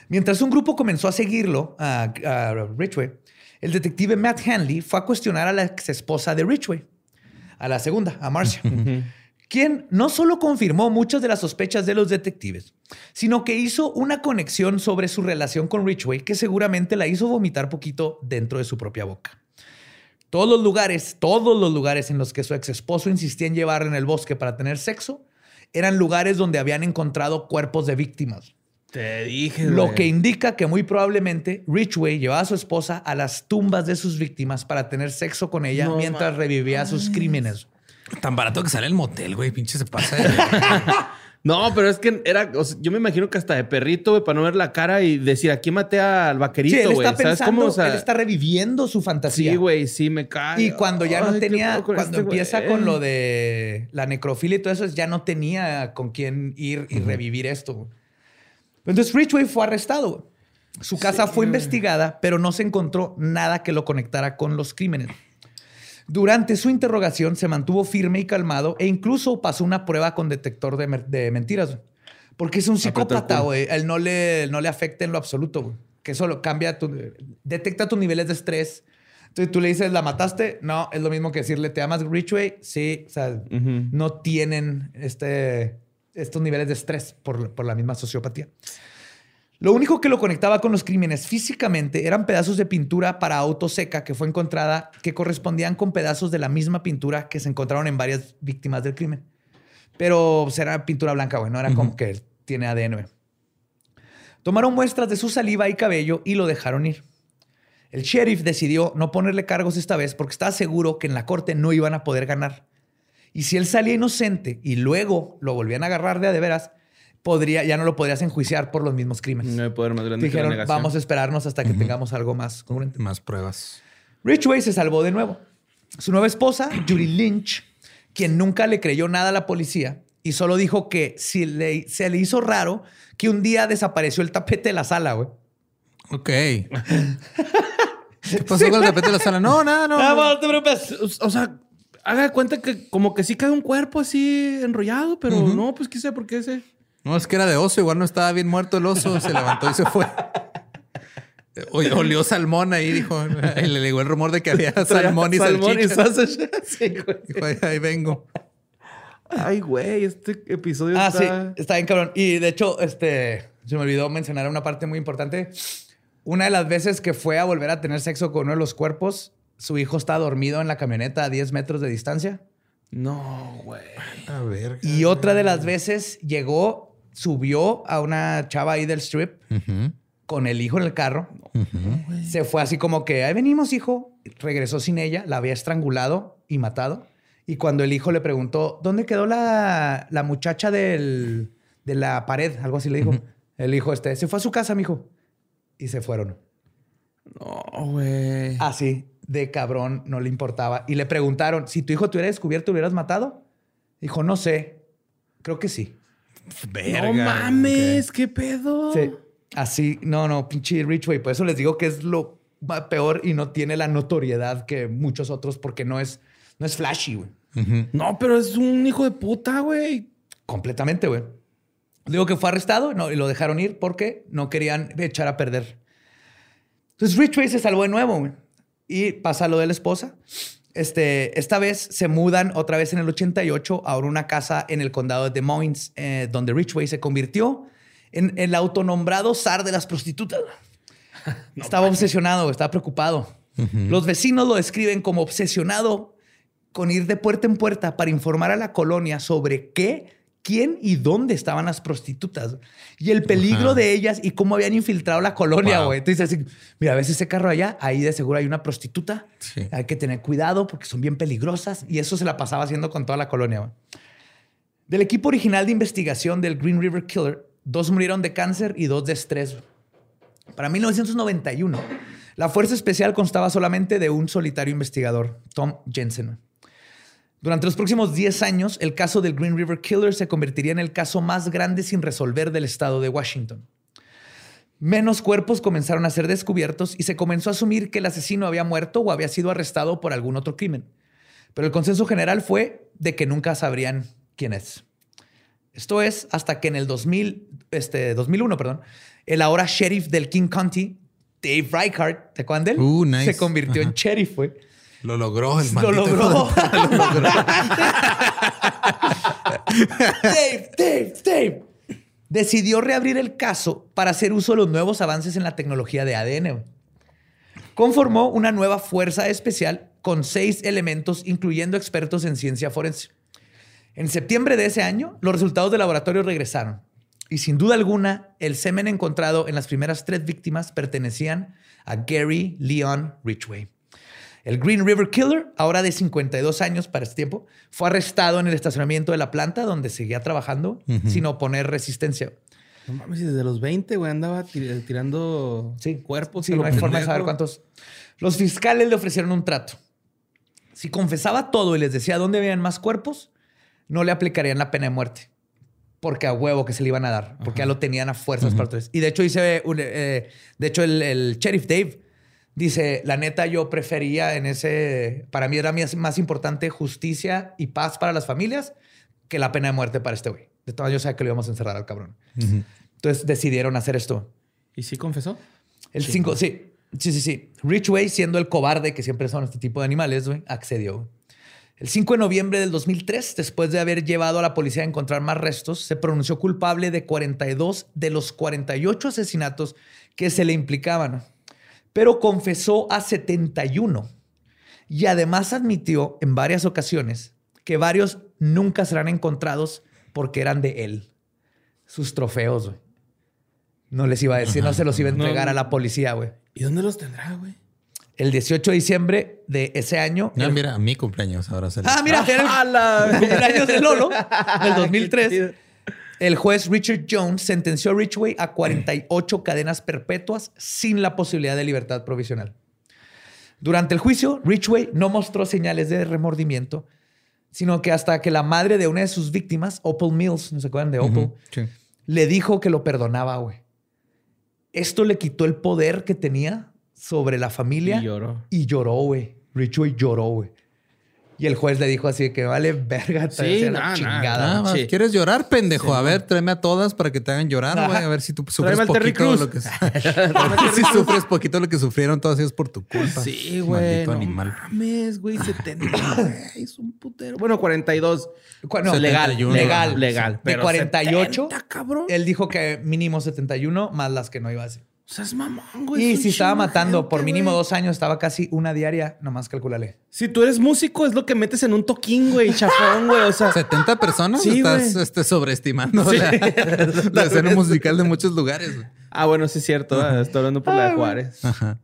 Speaker 2: Mientras un grupo comenzó a seguirlo, a, a Richway, el detective Matt Hanley fue a cuestionar a la ex esposa de Richway, a la segunda, a Marcia <laughs> quien no solo confirmó muchas de las sospechas de los detectives, sino que hizo una conexión sobre su relación con Richway que seguramente la hizo vomitar poquito dentro de su propia boca. Todos los lugares, todos los lugares en los que su ex esposo insistía en llevar en el bosque para tener sexo, eran lugares donde habían encontrado cuerpos de víctimas.
Speaker 3: Te dije.
Speaker 2: Lo que indica que muy probablemente Richway llevaba a su esposa a las tumbas de sus víctimas para tener sexo con ella mientras revivía sus crímenes.
Speaker 1: Tan barato que sale el motel, güey. Pinche se pasa. <laughs>
Speaker 3: no, pero es que era. yo me imagino que hasta de perrito, güey, para no ver la cara y decir aquí maté al vaquerito.
Speaker 2: Sí, él está pensando, él está reviviendo su fantasía.
Speaker 3: Sí, güey, sí, me cae.
Speaker 2: Y cuando ya no tenía. Cuando este empieza con lo de la necrofilia y todo eso, ya no tenía con quién ir y revivir esto. Entonces Richway fue arrestado. Su casa fue investigada, pero no se encontró nada que lo conectara con los crímenes. Durante su interrogación se mantuvo firme y calmado e incluso pasó una prueba con detector de, mentiras. Porque es un psicópata, güey. Él no le, no le afecta en lo absoluto, Que eso cambia, tu, detecta tus niveles de estrés. Entonces tú le dices, ¿la mataste? No, es lo mismo que decirle, ¿te amas Richway? Sí, o sea, no tienen este, estos niveles de estrés por, por la misma sociopatía. Lo único que lo conectaba con los crímenes físicamente eran pedazos de pintura para auto seca que fue encontrada que correspondían con pedazos de la misma pintura que se encontraron en varias víctimas del crimen. Pero pues, era pintura blanca, güey, no era como que tiene ADN. Tomaron muestras de su saliva y cabello y lo dejaron ir. El sheriff decidió no ponerle cargos esta vez porque estaba seguro que en la corte no iban a poder ganar. Y si él salía inocente y luego lo volvían a agarrar de a de veras, podría, ya no lo podrías enjuiciar por los mismos crímenes.
Speaker 3: No hay poder más grande
Speaker 2: Dijeron, vamos a esperarnos hasta que tengamos algo más congruente.
Speaker 1: Más pruebas.
Speaker 2: Richway se salvó de nuevo. Su nueva esposa, <clears throat> Judy Lynch, quien nunca le creyó nada a la policía y solo dijo que si le, se le hizo raro que un día desapareció el tapete de la sala, güey.
Speaker 1: Ok. <laughs> ¿Qué pasó con el tapete de la sala? No, nada, no. <laughs>
Speaker 3: no, te preocupes. O sea, haga cuenta que como que sí cae un cuerpo así enrollado, pero no, pues qué sé por qué ese.
Speaker 1: No, es que era de oso, igual no estaba bien muerto el oso, se levantó y se fue. <laughs> Olió salmón ahí, dijo. Y le llegó el rumor de que había salmón y salmón y salsa. <laughs> Sí, Dijo, ahí, vengo.
Speaker 3: Ay, güey, este episodio
Speaker 2: ah, está... sí, está bien cabrón. Y de hecho, este, se me olvidó mencionar una parte muy importante. Una de las veces que fue a volver a tener sexo con uno de los cuerpos, su hijo está dormido en la camioneta a 10 metros de distancia.
Speaker 3: No, güey.
Speaker 2: A ver. Y otra de las veces llegó, subió a una chava ahí del strip con el hijo en el carro. Se fue así como que, ahí venimos, hijo. Regresó sin ella, la había estrangulado y matado. Y cuando el hijo le preguntó, ¿dónde quedó la, muchacha de la pared? Algo así le dijo. El hijo este, se fue a su casa, mijo. Y se fueron.
Speaker 3: No, güey.
Speaker 2: Así, de cabrón, no le importaba. Y le preguntaron, si tu hijo te hubiera descubierto, ¿hubieras matado? Dijo, no sé. Creo que sí.
Speaker 3: Verga, no mames, qué pedo.
Speaker 2: Sí. Así, no, no, pinche Richway. Por eso les digo que es lo peor y no tiene la notoriedad que muchos otros porque no es, no es flashy, güey.
Speaker 3: No, pero es un hijo de puta, güey.
Speaker 2: Completamente, güey. Digo que fue arrestado no, y lo dejaron ir porque no querían echar a perder. Entonces Richway se salvó de nuevo, güey. Y pasa lo de la esposa. Este, esta vez se mudan otra vez en el 88 a una casa en el condado de Des Moines, eh, donde Richway se convirtió en el autonombrado zar de las prostitutas. <laughs> estaba obsesionado, estaba preocupado. Los vecinos lo describen como obsesionado con ir de puerta en puerta para informar a la colonia sobre qué, quién y dónde estaban las prostitutas y el peligro de ellas y cómo habían infiltrado la colonia, güey. Entonces, mira, ves ese carro allá, ahí de seguro hay una prostituta. Hay que tener cuidado porque son bien peligrosas y eso se la pasaba haciendo con toda la colonia. Del equipo original de investigación del Green River Killer, Dos murieron de cáncer y dos de estrés. Para 1991, la Fuerza Especial constaba solamente de un solitario investigador, Tom Jensen. Durante los próximos 10 años, el caso del Green River Killer se convertiría en el caso más grande sin resolver del estado de Washington. Menos cuerpos comenzaron a ser descubiertos y se comenzó a asumir que el asesino había muerto o había sido arrestado por algún otro crimen. Pero el consenso general fue de que nunca sabrían quién es. Esto es hasta que en el 2000, este, 2001, perdón, el ahora sheriff del King County, Dave Reichardt, ¿te acuerdan de él?
Speaker 1: Uh, nice.
Speaker 2: Se convirtió en sheriff, güey.
Speaker 1: Lo logró el
Speaker 2: Lo logró. Lo logró. <laughs> Dave, Dave, Dave. Decidió reabrir el caso para hacer uso de los nuevos avances en la tecnología de ADN. Conformó una nueva fuerza especial con seis elementos, incluyendo expertos en ciencia forense. En septiembre de ese año, los resultados del laboratorio regresaron. Y sin duda alguna, el semen encontrado en las primeras tres víctimas pertenecían a Gary Leon Richway. El Green River Killer, ahora de 52 años para este tiempo, fue arrestado en el estacionamiento de la planta donde seguía trabajando sin oponer resistencia.
Speaker 3: No mames, desde los 20, güey, andaba tirando cuerpos.
Speaker 2: Sí, no hay forma de saber cuántos. Los fiscales le ofrecieron un trato. Si confesaba todo y les decía dónde habían más cuerpos, no le aplicarían la pena de muerte. Porque a huevo que se le iban a dar, porque ya lo tenían a fuerzas para Y de hecho, dice, eh, de hecho, el, sheriff Dave dice: La neta, yo prefería en ese. Para mí era más, importante justicia y paz para las familias que la pena de muerte para este güey. De todas yo sabía que lo íbamos a encerrar al cabrón. Entonces decidieron hacer esto.
Speaker 3: ¿Y sí confesó?
Speaker 2: El 5, sí. Sí, sí, sí. Richway, siendo el cobarde que siempre son este tipo de animales, güey, accedió. El 5 de noviembre del 2003, después de haber llevado a la policía a encontrar más restos, se pronunció culpable de 42 de los 48 asesinatos que se le implicaban, pero confesó a 71 y además admitió en varias ocasiones que varios nunca serán encontrados porque eran de él. Sus trofeos, güey. No les iba a decir, no se los iba a entregar a la policía, güey.
Speaker 3: ¿Y dónde los tendrá, güey?
Speaker 2: el 18 de diciembre de ese año.
Speaker 1: No, mira, mi cumpleaños ahora
Speaker 2: se Ah, mira, <laughs> era el cumpleaños de Lolo, del 2003. <laughs> El juez Richard Jones sentenció a Ridgway a 48 cadenas perpetuas sin la posibilidad de libertad provisional. Durante el juicio, Ridgway no mostró señales de remordimiento, sino que hasta que la madre de una de sus víctimas, Opal Mills, ¿no se acuerdan de Opal? Le dijo que lo perdonaba, güey. Esto le quitó el poder que tenía sobre la familia.
Speaker 3: Y lloró.
Speaker 2: Y lloró, güey. Richway lloró, güey. Y el juez le dijo así que vale verga,
Speaker 3: sí, la chingada.
Speaker 1: ¿Quieres llorar, pendejo? a ver, tráeme a todas para que te hagan llorar, güey. A ver si tú sufres poquito lo que <laughs> <laughs> si sufres poquito lo que sufrieron todos ellos por tu culpa.
Speaker 3: Sí, güey. Maldito no animal. mames, güey. 70. <coughs> es un putero. Bueno, 42.
Speaker 2: No, legal, legal.
Speaker 3: Legal.
Speaker 2: de 48, cabrón. él dijo que mínimo 71 más las que no iba a hacer.
Speaker 3: O sea, es mamón, güey.
Speaker 2: Y si estaba matando por mínimo dos años, estaba casi una diaria, nomás calculale.
Speaker 3: Si tú eres músico, es lo que metes en un toquín, güey, chafón, güey. O sea,
Speaker 1: 70 personas sí, estás este, sobreestimando la, escena musical de muchos lugares. Güey.
Speaker 3: Ah, bueno, sí es cierto. Estoy hablando por la de ah, Juárez. Ajá.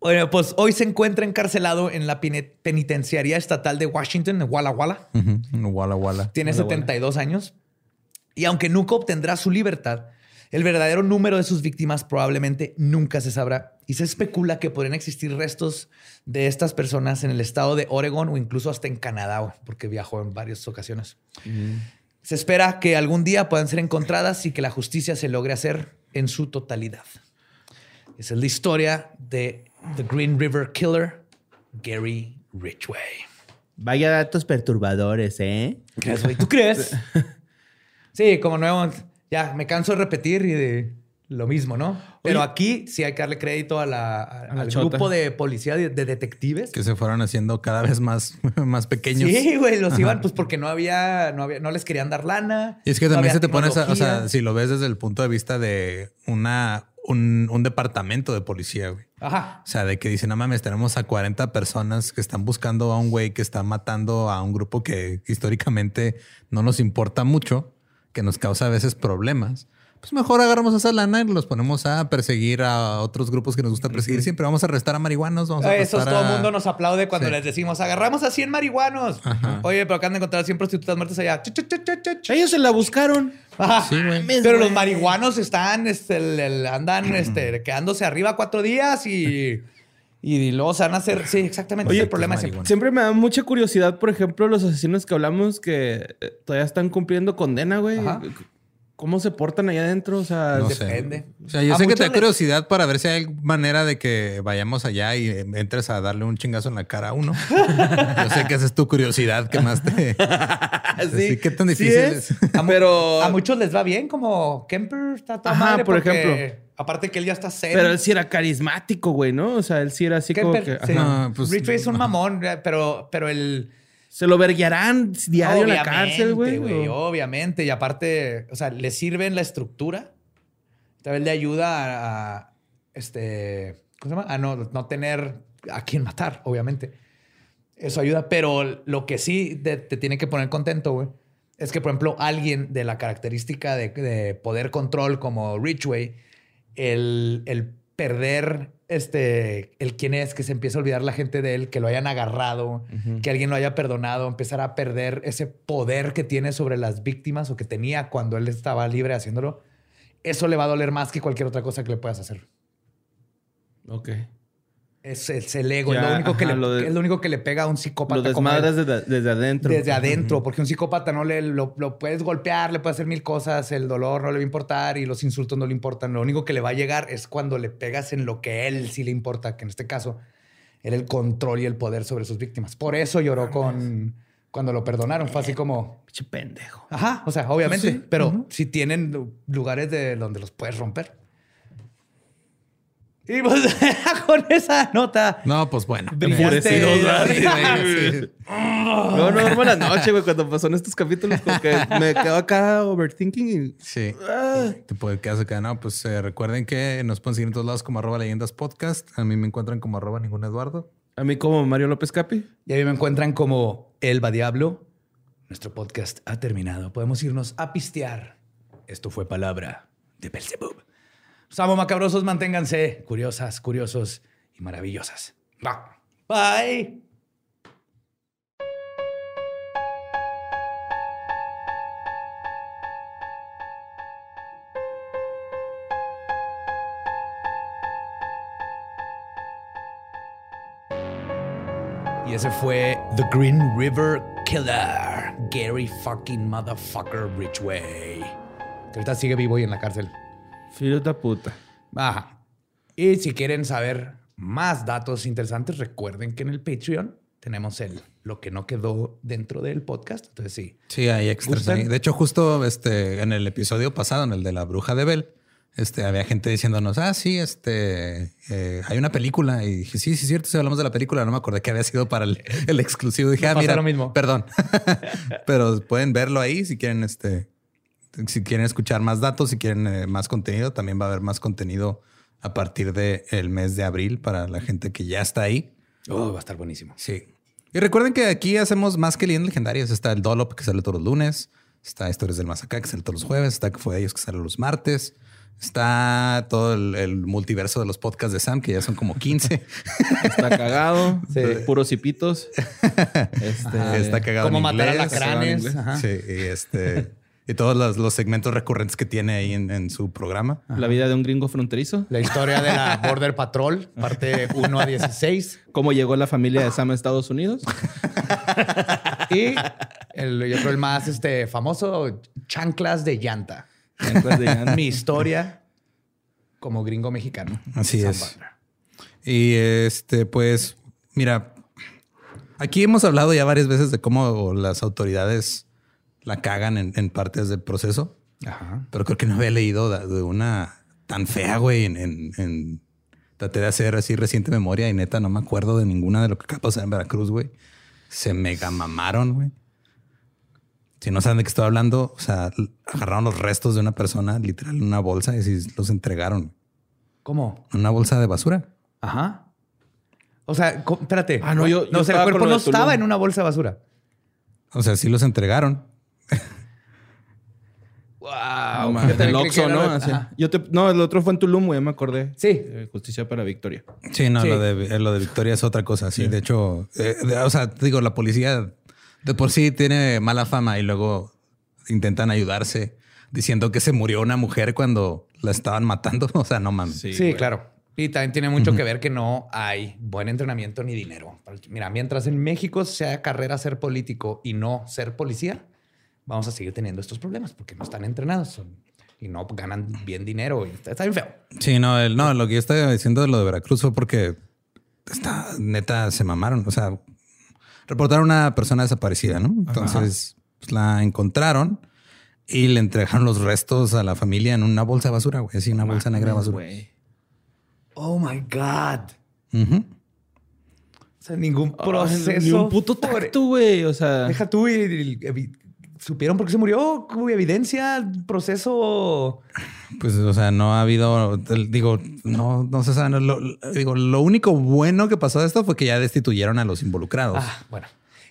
Speaker 2: Bueno, pues hoy se encuentra encarcelado en la penitenciaría estatal de Washington, en Walla Walla.
Speaker 1: Walla Walla.
Speaker 2: Tiene 72 años. Y aunque nunca obtendrá su libertad, el verdadero número de sus víctimas probablemente nunca se sabrá y se especula que podrían existir restos de estas personas en el estado de Oregon o incluso hasta en Canadá, porque viajó en varias ocasiones. Se espera que algún día puedan ser encontradas y que la justicia se logre hacer en su totalidad. Esa es la historia de The Green River Killer, Gary Ridgway.
Speaker 3: Vaya datos perturbadores, ¿eh?
Speaker 2: ¿Tú crees? <laughs> sí, como nuevo ya me canso de repetir y de lo mismo, ¿no? Pero aquí sí hay que darle crédito a la, al grupo de policía, de, detectives.
Speaker 1: Que se fueron haciendo cada vez más, <laughs> más pequeños.
Speaker 2: Sí, güey, los iban pues porque no había, no había, no les querían dar lana.
Speaker 1: Y es que también se te pone, o sea, si lo ves desde el punto de vista de una, un, un departamento de policía, güey.
Speaker 2: Ajá.
Speaker 1: O sea, de que dicen, no mames, tenemos a 40 personas que están buscando a un güey que está matando a un grupo que históricamente no nos importa mucho que nos causa a veces problemas, pues mejor agarramos esa lana y los ponemos a perseguir a otros grupos que nos gusta perseguir. Siempre vamos a arrestar a marihuanos. Vamos a
Speaker 2: Eso todo el mundo nos aplaude cuando les decimos, agarramos a 100 marihuanos. Oye, pero acaban de encontrar 100 prostitutas muertas allá.
Speaker 3: Ellos se la buscaron.
Speaker 2: pero los marihuanos están, este, andan este, quedándose arriba cuatro días y... <laughs> Y luego se van a hacer. Sí, exactamente. Oye, el problema
Speaker 3: pues, siempre. me da mucha curiosidad, por ejemplo, los asesinos que hablamos que eh, todavía están cumpliendo condena, güey. ¿Cómo se portan allá adentro? O sea,
Speaker 2: depende.
Speaker 1: O sea, yo sé que te da curiosidad para ver si hay manera de que vayamos allá y entres a darle un chingazo en la cara a uno. yo sé que esa es tu curiosidad que más te. <laughs>
Speaker 3: sí. ¿Qué tan difícil es? A, Pero...
Speaker 2: a muchos les va bien, como Kemper está tan Ajá, por ejemplo. Aparte que él ya está serio.
Speaker 3: Pero él sí era carismático, güey, ¿no? O sea, él sí era así como que...
Speaker 2: Sí. pues, es un mamón, pero, pero el...
Speaker 3: Se lo verguiarán diario en la cárcel, güey.
Speaker 2: Obviamente. Y aparte, o sea, le sirve en la estructura. Tal le ayuda a, este... ¿Cómo se llama? A no, no tener a quién matar, obviamente. Eso ayuda. Pero lo que sí te, tiene que poner contento, güey, es que, por ejemplo, alguien de la característica de, de poder control como Richway el, perder este, el quién es, que se empieza a olvidar la gente de él, que lo hayan agarrado, que alguien lo haya perdonado, empezar a perder ese poder que tiene sobre las víctimas o que tenía cuando él estaba libre haciéndolo, eso le va a doler más que cualquier otra cosa que le puedas hacer.
Speaker 3: Ok.
Speaker 2: Es, el ego, es, lo único que le, es lo único que le pega a un psicópata.
Speaker 3: Lo desmadras desde, desde, adentro.
Speaker 2: Desde adentro, porque un psicópata no le lo, puedes golpear, le puedes hacer mil cosas, el dolor no le va a importar y los insultos no le importan. Lo único que le va a llegar es cuando le pegas en lo que él sí le importa, que en este caso era el control y el poder sobre sus víctimas. Por eso lloró con cuando lo perdonaron. Fue así como.
Speaker 3: Pinche pendejo.
Speaker 2: Ajá, o sea, obviamente, pues pero si tienen lugares de donde los puedes romper. Y pues <laughs> con esa nota.
Speaker 1: No, pues bueno.
Speaker 3: Enfurecidos. no, no, buenas noches, güey. Cuando pasó en estos capítulos, como que me quedo acá overthinking y.
Speaker 1: Sí. Ah. Te puede quedar acá. No, pues eh, recuerden que nos pueden seguir en todos lados como arroba leyendas podcast. A mí me encuentran como arroba ningún Eduardo.
Speaker 3: A mí como Mario López Capi.
Speaker 2: Y a mí me encuentran como Elba Diablo. Nuestro podcast ha terminado. Podemos irnos a pistear. Esto fue palabra de Belzebub. Pues, Samo macabrosos, manténganse curiosas, curiosos y maravillosas. Bye. Y ese fue The Green River Killer, Gary fucking motherfucker Ridgway. Que ahorita sigue vivo y en la cárcel.
Speaker 3: Filota puta.
Speaker 2: Ajá. Y si quieren saber más datos interesantes, recuerden que en el Patreon tenemos el lo que no quedó dentro del podcast. Entonces sí.
Speaker 1: Sí, hay extras ahí. De hecho, justo este en el episodio pasado, en el de la bruja de Bell, este, había gente diciéndonos, ah, sí, este, eh, hay una película. Y dije, sí, sí, es cierto, si hablamos de la película, no me acordé que había sido para el, exclusivo. Dije, ah, mira, lo mismo. perdón. <laughs> Pero pueden verlo ahí si quieren, este, si quieren escuchar más datos, si quieren eh, más contenido, también va a haber más contenido a partir del mes de abril para la gente que ya está ahí.
Speaker 2: Oh, va a estar buenísimo.
Speaker 1: Sí. Y recuerden que aquí hacemos más que leyendas legendarias. Está el Dolop que sale todos los lunes. Está Historias del Masacá que sale todos los jueves. Está que fue de ellos que sale los martes. Está todo el, multiverso de los podcasts de Sam, que ya son como 15. <laughs>
Speaker 3: Está cagado. Puros hipitos. <laughs>
Speaker 1: Este, está cagado.
Speaker 2: Como matar a lacranes.
Speaker 1: Sí, y este. Y todos los, segmentos recurrentes que tiene ahí en, su programa.
Speaker 3: La vida de un gringo fronterizo.
Speaker 2: La historia de la Border Patrol, parte 1 a 16.
Speaker 3: Cómo llegó la familia de Sam a Estados Unidos. <laughs>
Speaker 2: y el, yo creo el más este, famoso, Chanclas de Llanta. Mi historia como gringo mexicano.
Speaker 1: Así es. Y este, pues, mira, aquí hemos hablado ya varias veces de cómo las autoridades la cagan en, partes del proceso. Ajá. Pero creo que no había leído de una tan fea, güey, en, traté de hacer así reciente memoria y neta no me acuerdo de ninguna de lo que pasó en Veracruz, güey. Se mega mamaron, güey. Si no saben de qué estoy hablando, o sea, agarraron los restos de una persona literal en una bolsa y los entregaron.
Speaker 2: ¿Cómo?
Speaker 1: Una bolsa de basura.
Speaker 2: Ajá. O sea, espérate. Ah, no, yo. No, o sea, el cuerpo no estaba en una bolsa de basura.
Speaker 1: O sea, sí los entregaron. <laughs>
Speaker 3: wow. No, el Oxxo, ¿no? Yo te, no, el otro fue en Tulum, ya me acordé.
Speaker 2: Sí.
Speaker 3: Eh, justicia para Victoria.
Speaker 1: Sí, no, Lo, de, lo de Victoria es otra cosa. Sí, de hecho, eh, o sea, digo, la policía de por sí tiene mala fama y luego intentan ayudarse diciendo que se murió una mujer cuando la estaban matando. <laughs> O sea, no mames.
Speaker 2: Sí, claro. Y también tiene mucho que ver que no hay buen entrenamiento ni dinero. Mira, mientras en México sea carrera ser político y no ser policía, vamos a seguir teniendo estos problemas porque no están entrenados y no ganan bien dinero. Y está, bien feo.
Speaker 1: Sí, no, el, no, lo que yo estaba diciendo de lo de Veracruz fue porque está neta se mamaron. O sea, reportaron una persona desaparecida, ¿no? Entonces pues, la encontraron y le entregaron los restos a la familia en una bolsa de basura, güey. Así, una bolsa negra de basura.
Speaker 2: Oh my God. O sea, ningún proceso. Ni
Speaker 3: un puto tacto, güey. O sea.
Speaker 2: Deja tú y, supieron por qué se murió, hubo evidencia, proceso.
Speaker 1: Pues, o sea, no ha habido, digo, no, no se sabe. Lo, digo, lo único bueno que pasó de esto fue que ya destituyeron a los involucrados.
Speaker 2: Ah, bueno.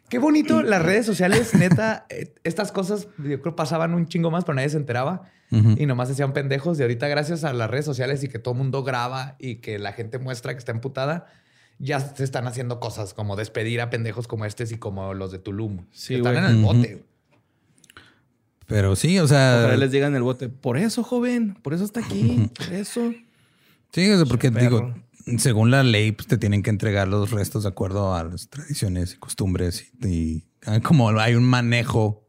Speaker 2: Qué bonito <clears throat> las redes sociales, neta. Eh, estas cosas yo creo pasaban un chingo más, pero nadie se enteraba y nomás hacían pendejos. Y ahorita, gracias a las redes sociales y que todo el mundo graba y que la gente muestra que está emputada, ya se están haciendo cosas como despedir a pendejos como estos y como los de Tulum. Sí, están en el bote.
Speaker 1: Pero sí, o sea.
Speaker 3: Ojalá les digan el bote. Por eso, joven. Por eso está aquí. <laughs> Por eso.
Speaker 1: Sí, porque digo, según la ley, pues te tienen que entregar los restos de acuerdo a las tradiciones y costumbres. Y, como hay un manejo,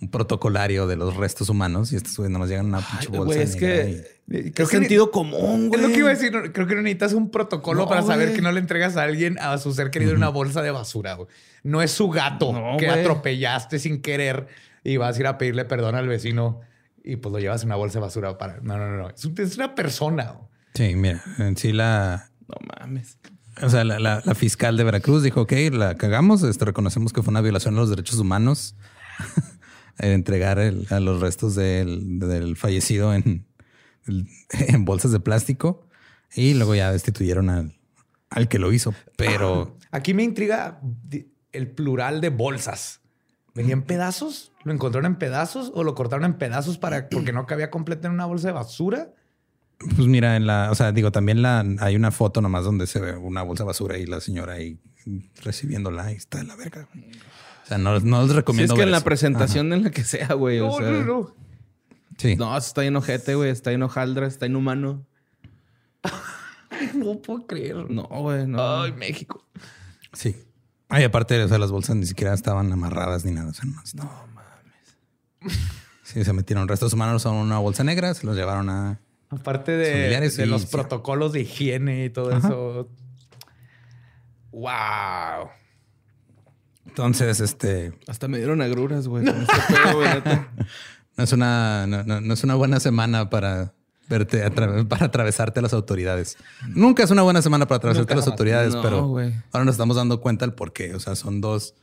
Speaker 1: un protocolario de los restos humanos, y estos no nos llegan a una pinche bolsa.
Speaker 3: es que. Creo sentido común, güey.
Speaker 2: Es lo que iba a decir. Creo que no necesitas un protocolo para saber que no le entregas a alguien a su ser querido en una bolsa de basura. Güey. No es su gato que atropellaste sin querer y vas a ir a pedirle perdón al vecino y pues lo llevas en una bolsa de basura para. No, no, no. Es, una persona.
Speaker 1: Sí, mira, en sí la.
Speaker 3: No mames.
Speaker 1: O sea, la, fiscal de Veracruz dijo, ok, la cagamos, este, reconocemos que fue una violación de los derechos humanos <laughs> entregar a los restos del, fallecido en, <laughs> en, bolsas de plástico y luego ya destituyeron al, al que lo hizo. Pero
Speaker 2: aquí me intriga el plural de bolsas. ¿Venía en pedazos? ¿Lo encontraron en pedazos o lo cortaron en pedazos para porque no cabía completo en una bolsa de basura?
Speaker 1: Pues mira, en la, o sea, digo, también la, hay una foto nomás donde se ve una bolsa de basura y la señora ahí recibiéndola y está en la verga. O sea, no, no les recomiendo.
Speaker 3: Si es que en la presentación en la que sea, güey. No, no, no. Sí. No, está en ojete, güey. Está en hojaldra, está inhumano. <laughs>
Speaker 2: no puedo creer.
Speaker 3: No, güey. No.
Speaker 2: Ay, México.
Speaker 1: Sí. Ay, aparte, o sea, las bolsas ni siquiera estaban amarradas ni nada. O sea, no, no. <laughs> Sí, se metieron restos humanos en una bolsa negra, se los llevaron a.
Speaker 2: Aparte de, los protocolos de higiene y todo eso. ¡Wow!
Speaker 1: Entonces, este.
Speaker 3: Hasta me dieron agruras, güey. <laughs> no
Speaker 1: es una, no, es una buena semana para verte, para atravesarte a las autoridades. Nunca es una buena semana para atravesarte a las autoridades, pero ahora nos estamos dando cuenta del por qué. O sea, son dos,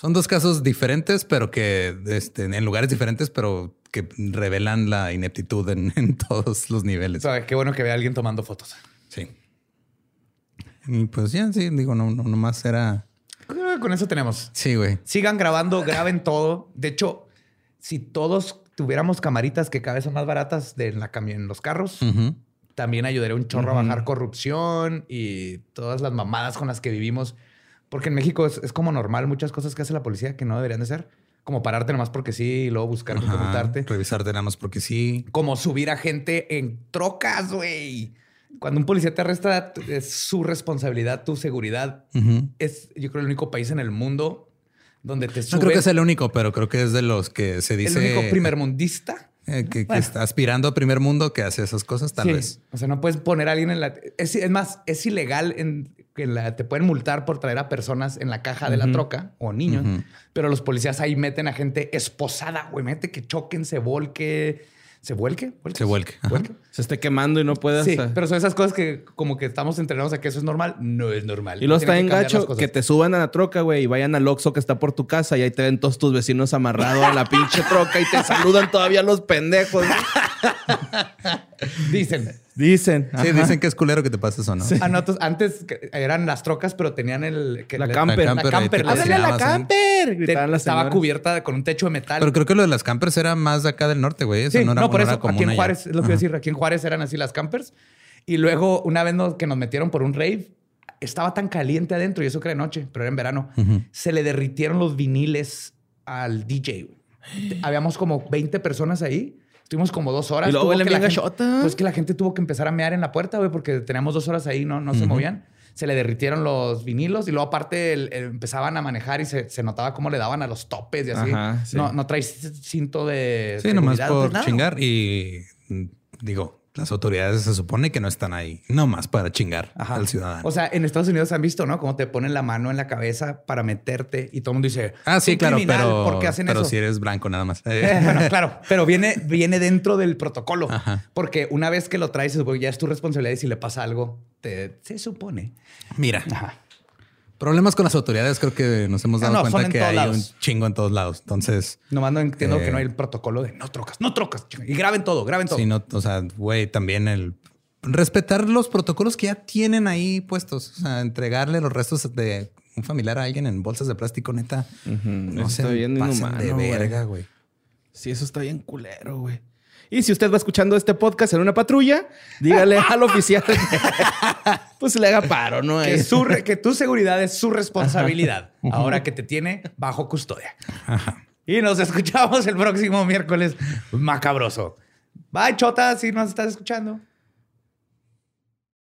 Speaker 1: son dos casos diferentes, pero que este, en lugares diferentes, pero que revelan la ineptitud en, <laughs> todos los niveles.
Speaker 2: Sea, qué bueno que vea a alguien tomando fotos.
Speaker 1: Sí. Y pues ya, sí, digo, no, no, nomás era.
Speaker 2: Con eso tenemos.
Speaker 1: Sí, güey.
Speaker 2: Sigan grabando, graben todo. De hecho, si todos tuviéramos camaritas que cada vez son más baratas de la en los carros, también ayudaría un chorro a bajar corrupción y todas las mamadas con las que vivimos. Porque en México es, como normal muchas cosas que hace la policía que no deberían de ser. Como pararte nomás porque sí y luego buscar preguntarte.
Speaker 1: Revisarte nada más porque sí.
Speaker 2: Como subir a gente en trocas, güey. Cuando un policía te arresta, es su responsabilidad, tu seguridad. Es, yo creo, el único país en el mundo donde te suben.
Speaker 1: No creo que sea el único, pero creo que es de los que se dice.
Speaker 2: El único primermundista.
Speaker 1: Eh, que, está aspirando a primer mundo que hace esas cosas, tal vez.
Speaker 2: O sea, no puedes poner a alguien en la. Es, más, es ilegal en que la, te pueden multar por traer a personas en la caja de la troca o niños, pero los policías ahí meten a gente esposada, güey. Mete que choquen, se volque se vuelque.
Speaker 1: Se vuelque.
Speaker 3: Se esté quemando y no puede
Speaker 2: Sí, pero son esas cosas que como que estamos entrenados a que eso es normal. No es normal.
Speaker 3: Y luego está en gacho que te suban a la troca, güey, y vayan al Oxxo que está por tu casa y ahí te ven todos tus vecinos amarrados a la pinche troca y te saludan todavía los pendejos. <laughs>
Speaker 2: Dicen.
Speaker 3: Dicen.
Speaker 1: Sí, dicen que es culero que te pase eso, ¿no?
Speaker 2: Ah, antes eran las trocas, pero tenían el...
Speaker 3: la, camper.
Speaker 2: la, camper.
Speaker 3: La camper. la camper!
Speaker 2: estaba cubierta con un techo de metal.
Speaker 1: Pero creo que lo de las campers era más de acá del norte, güey.
Speaker 2: Eso no, era, no, por eso aquí en Juárez, es lo que a decir, aquí en Juárez eran así las campers. Y luego, una vez que nos metieron por un rave, estaba tan caliente adentro, y eso que era noche, pero era en verano, se le derritieron los viniles al DJ. Habíamos como 20 personas ahí Estuvimos como dos horas.
Speaker 3: Y luego le
Speaker 2: la Pues que la gente tuvo que empezar a mear en la puerta, güey, porque teníamos dos horas ahí, no, no se movían. Se le derritieron los vinilos y luego aparte empezaban a manejar y se, se, notaba cómo le daban a los topes y así. no, no traes cinto de...
Speaker 1: Sí, nomás por chingar y digo, las autoridades se supone que no están ahí, no más para chingar al ciudadano.
Speaker 2: O sea, en Estados Unidos han visto, ¿no? Cómo te ponen la mano en la cabeza para meterte y todo el mundo dice,
Speaker 1: ah, sí, claro, pero, ¿por qué hacen pero si eres blanco nada más.
Speaker 2: Eh, <laughs> bueno, claro, pero viene, viene dentro del protocolo. Porque una vez que lo traes, ya es tu responsabilidad y si le pasa algo, te, se supone.
Speaker 1: Mira. Ajá. Problemas con las autoridades, creo que nos hemos dado cuenta que hay un chingo en todos lados. Entonces.
Speaker 2: Nomás no entiendo que no hay el protocolo de no trocas, no trocas. Y graben todo, graben todo.
Speaker 1: Sí, no, o sea, güey, también el respetar los protocolos que ya tienen ahí puestos. O sea, entregarle los restos de un familiar a alguien en bolsas de plástico, neta.
Speaker 3: No sé, está bien de verga, güey. Sí, eso está bien culero, güey. Y si usted va escuchando este podcast en una patrulla, dígale <laughs> al oficial pues le haga paro, ¿no?
Speaker 2: Que, que tu seguridad es su responsabilidad, ahora que te tiene bajo custodia. Y nos escuchamos el próximo miércoles macabroso. Bye, Chota, si nos estás escuchando.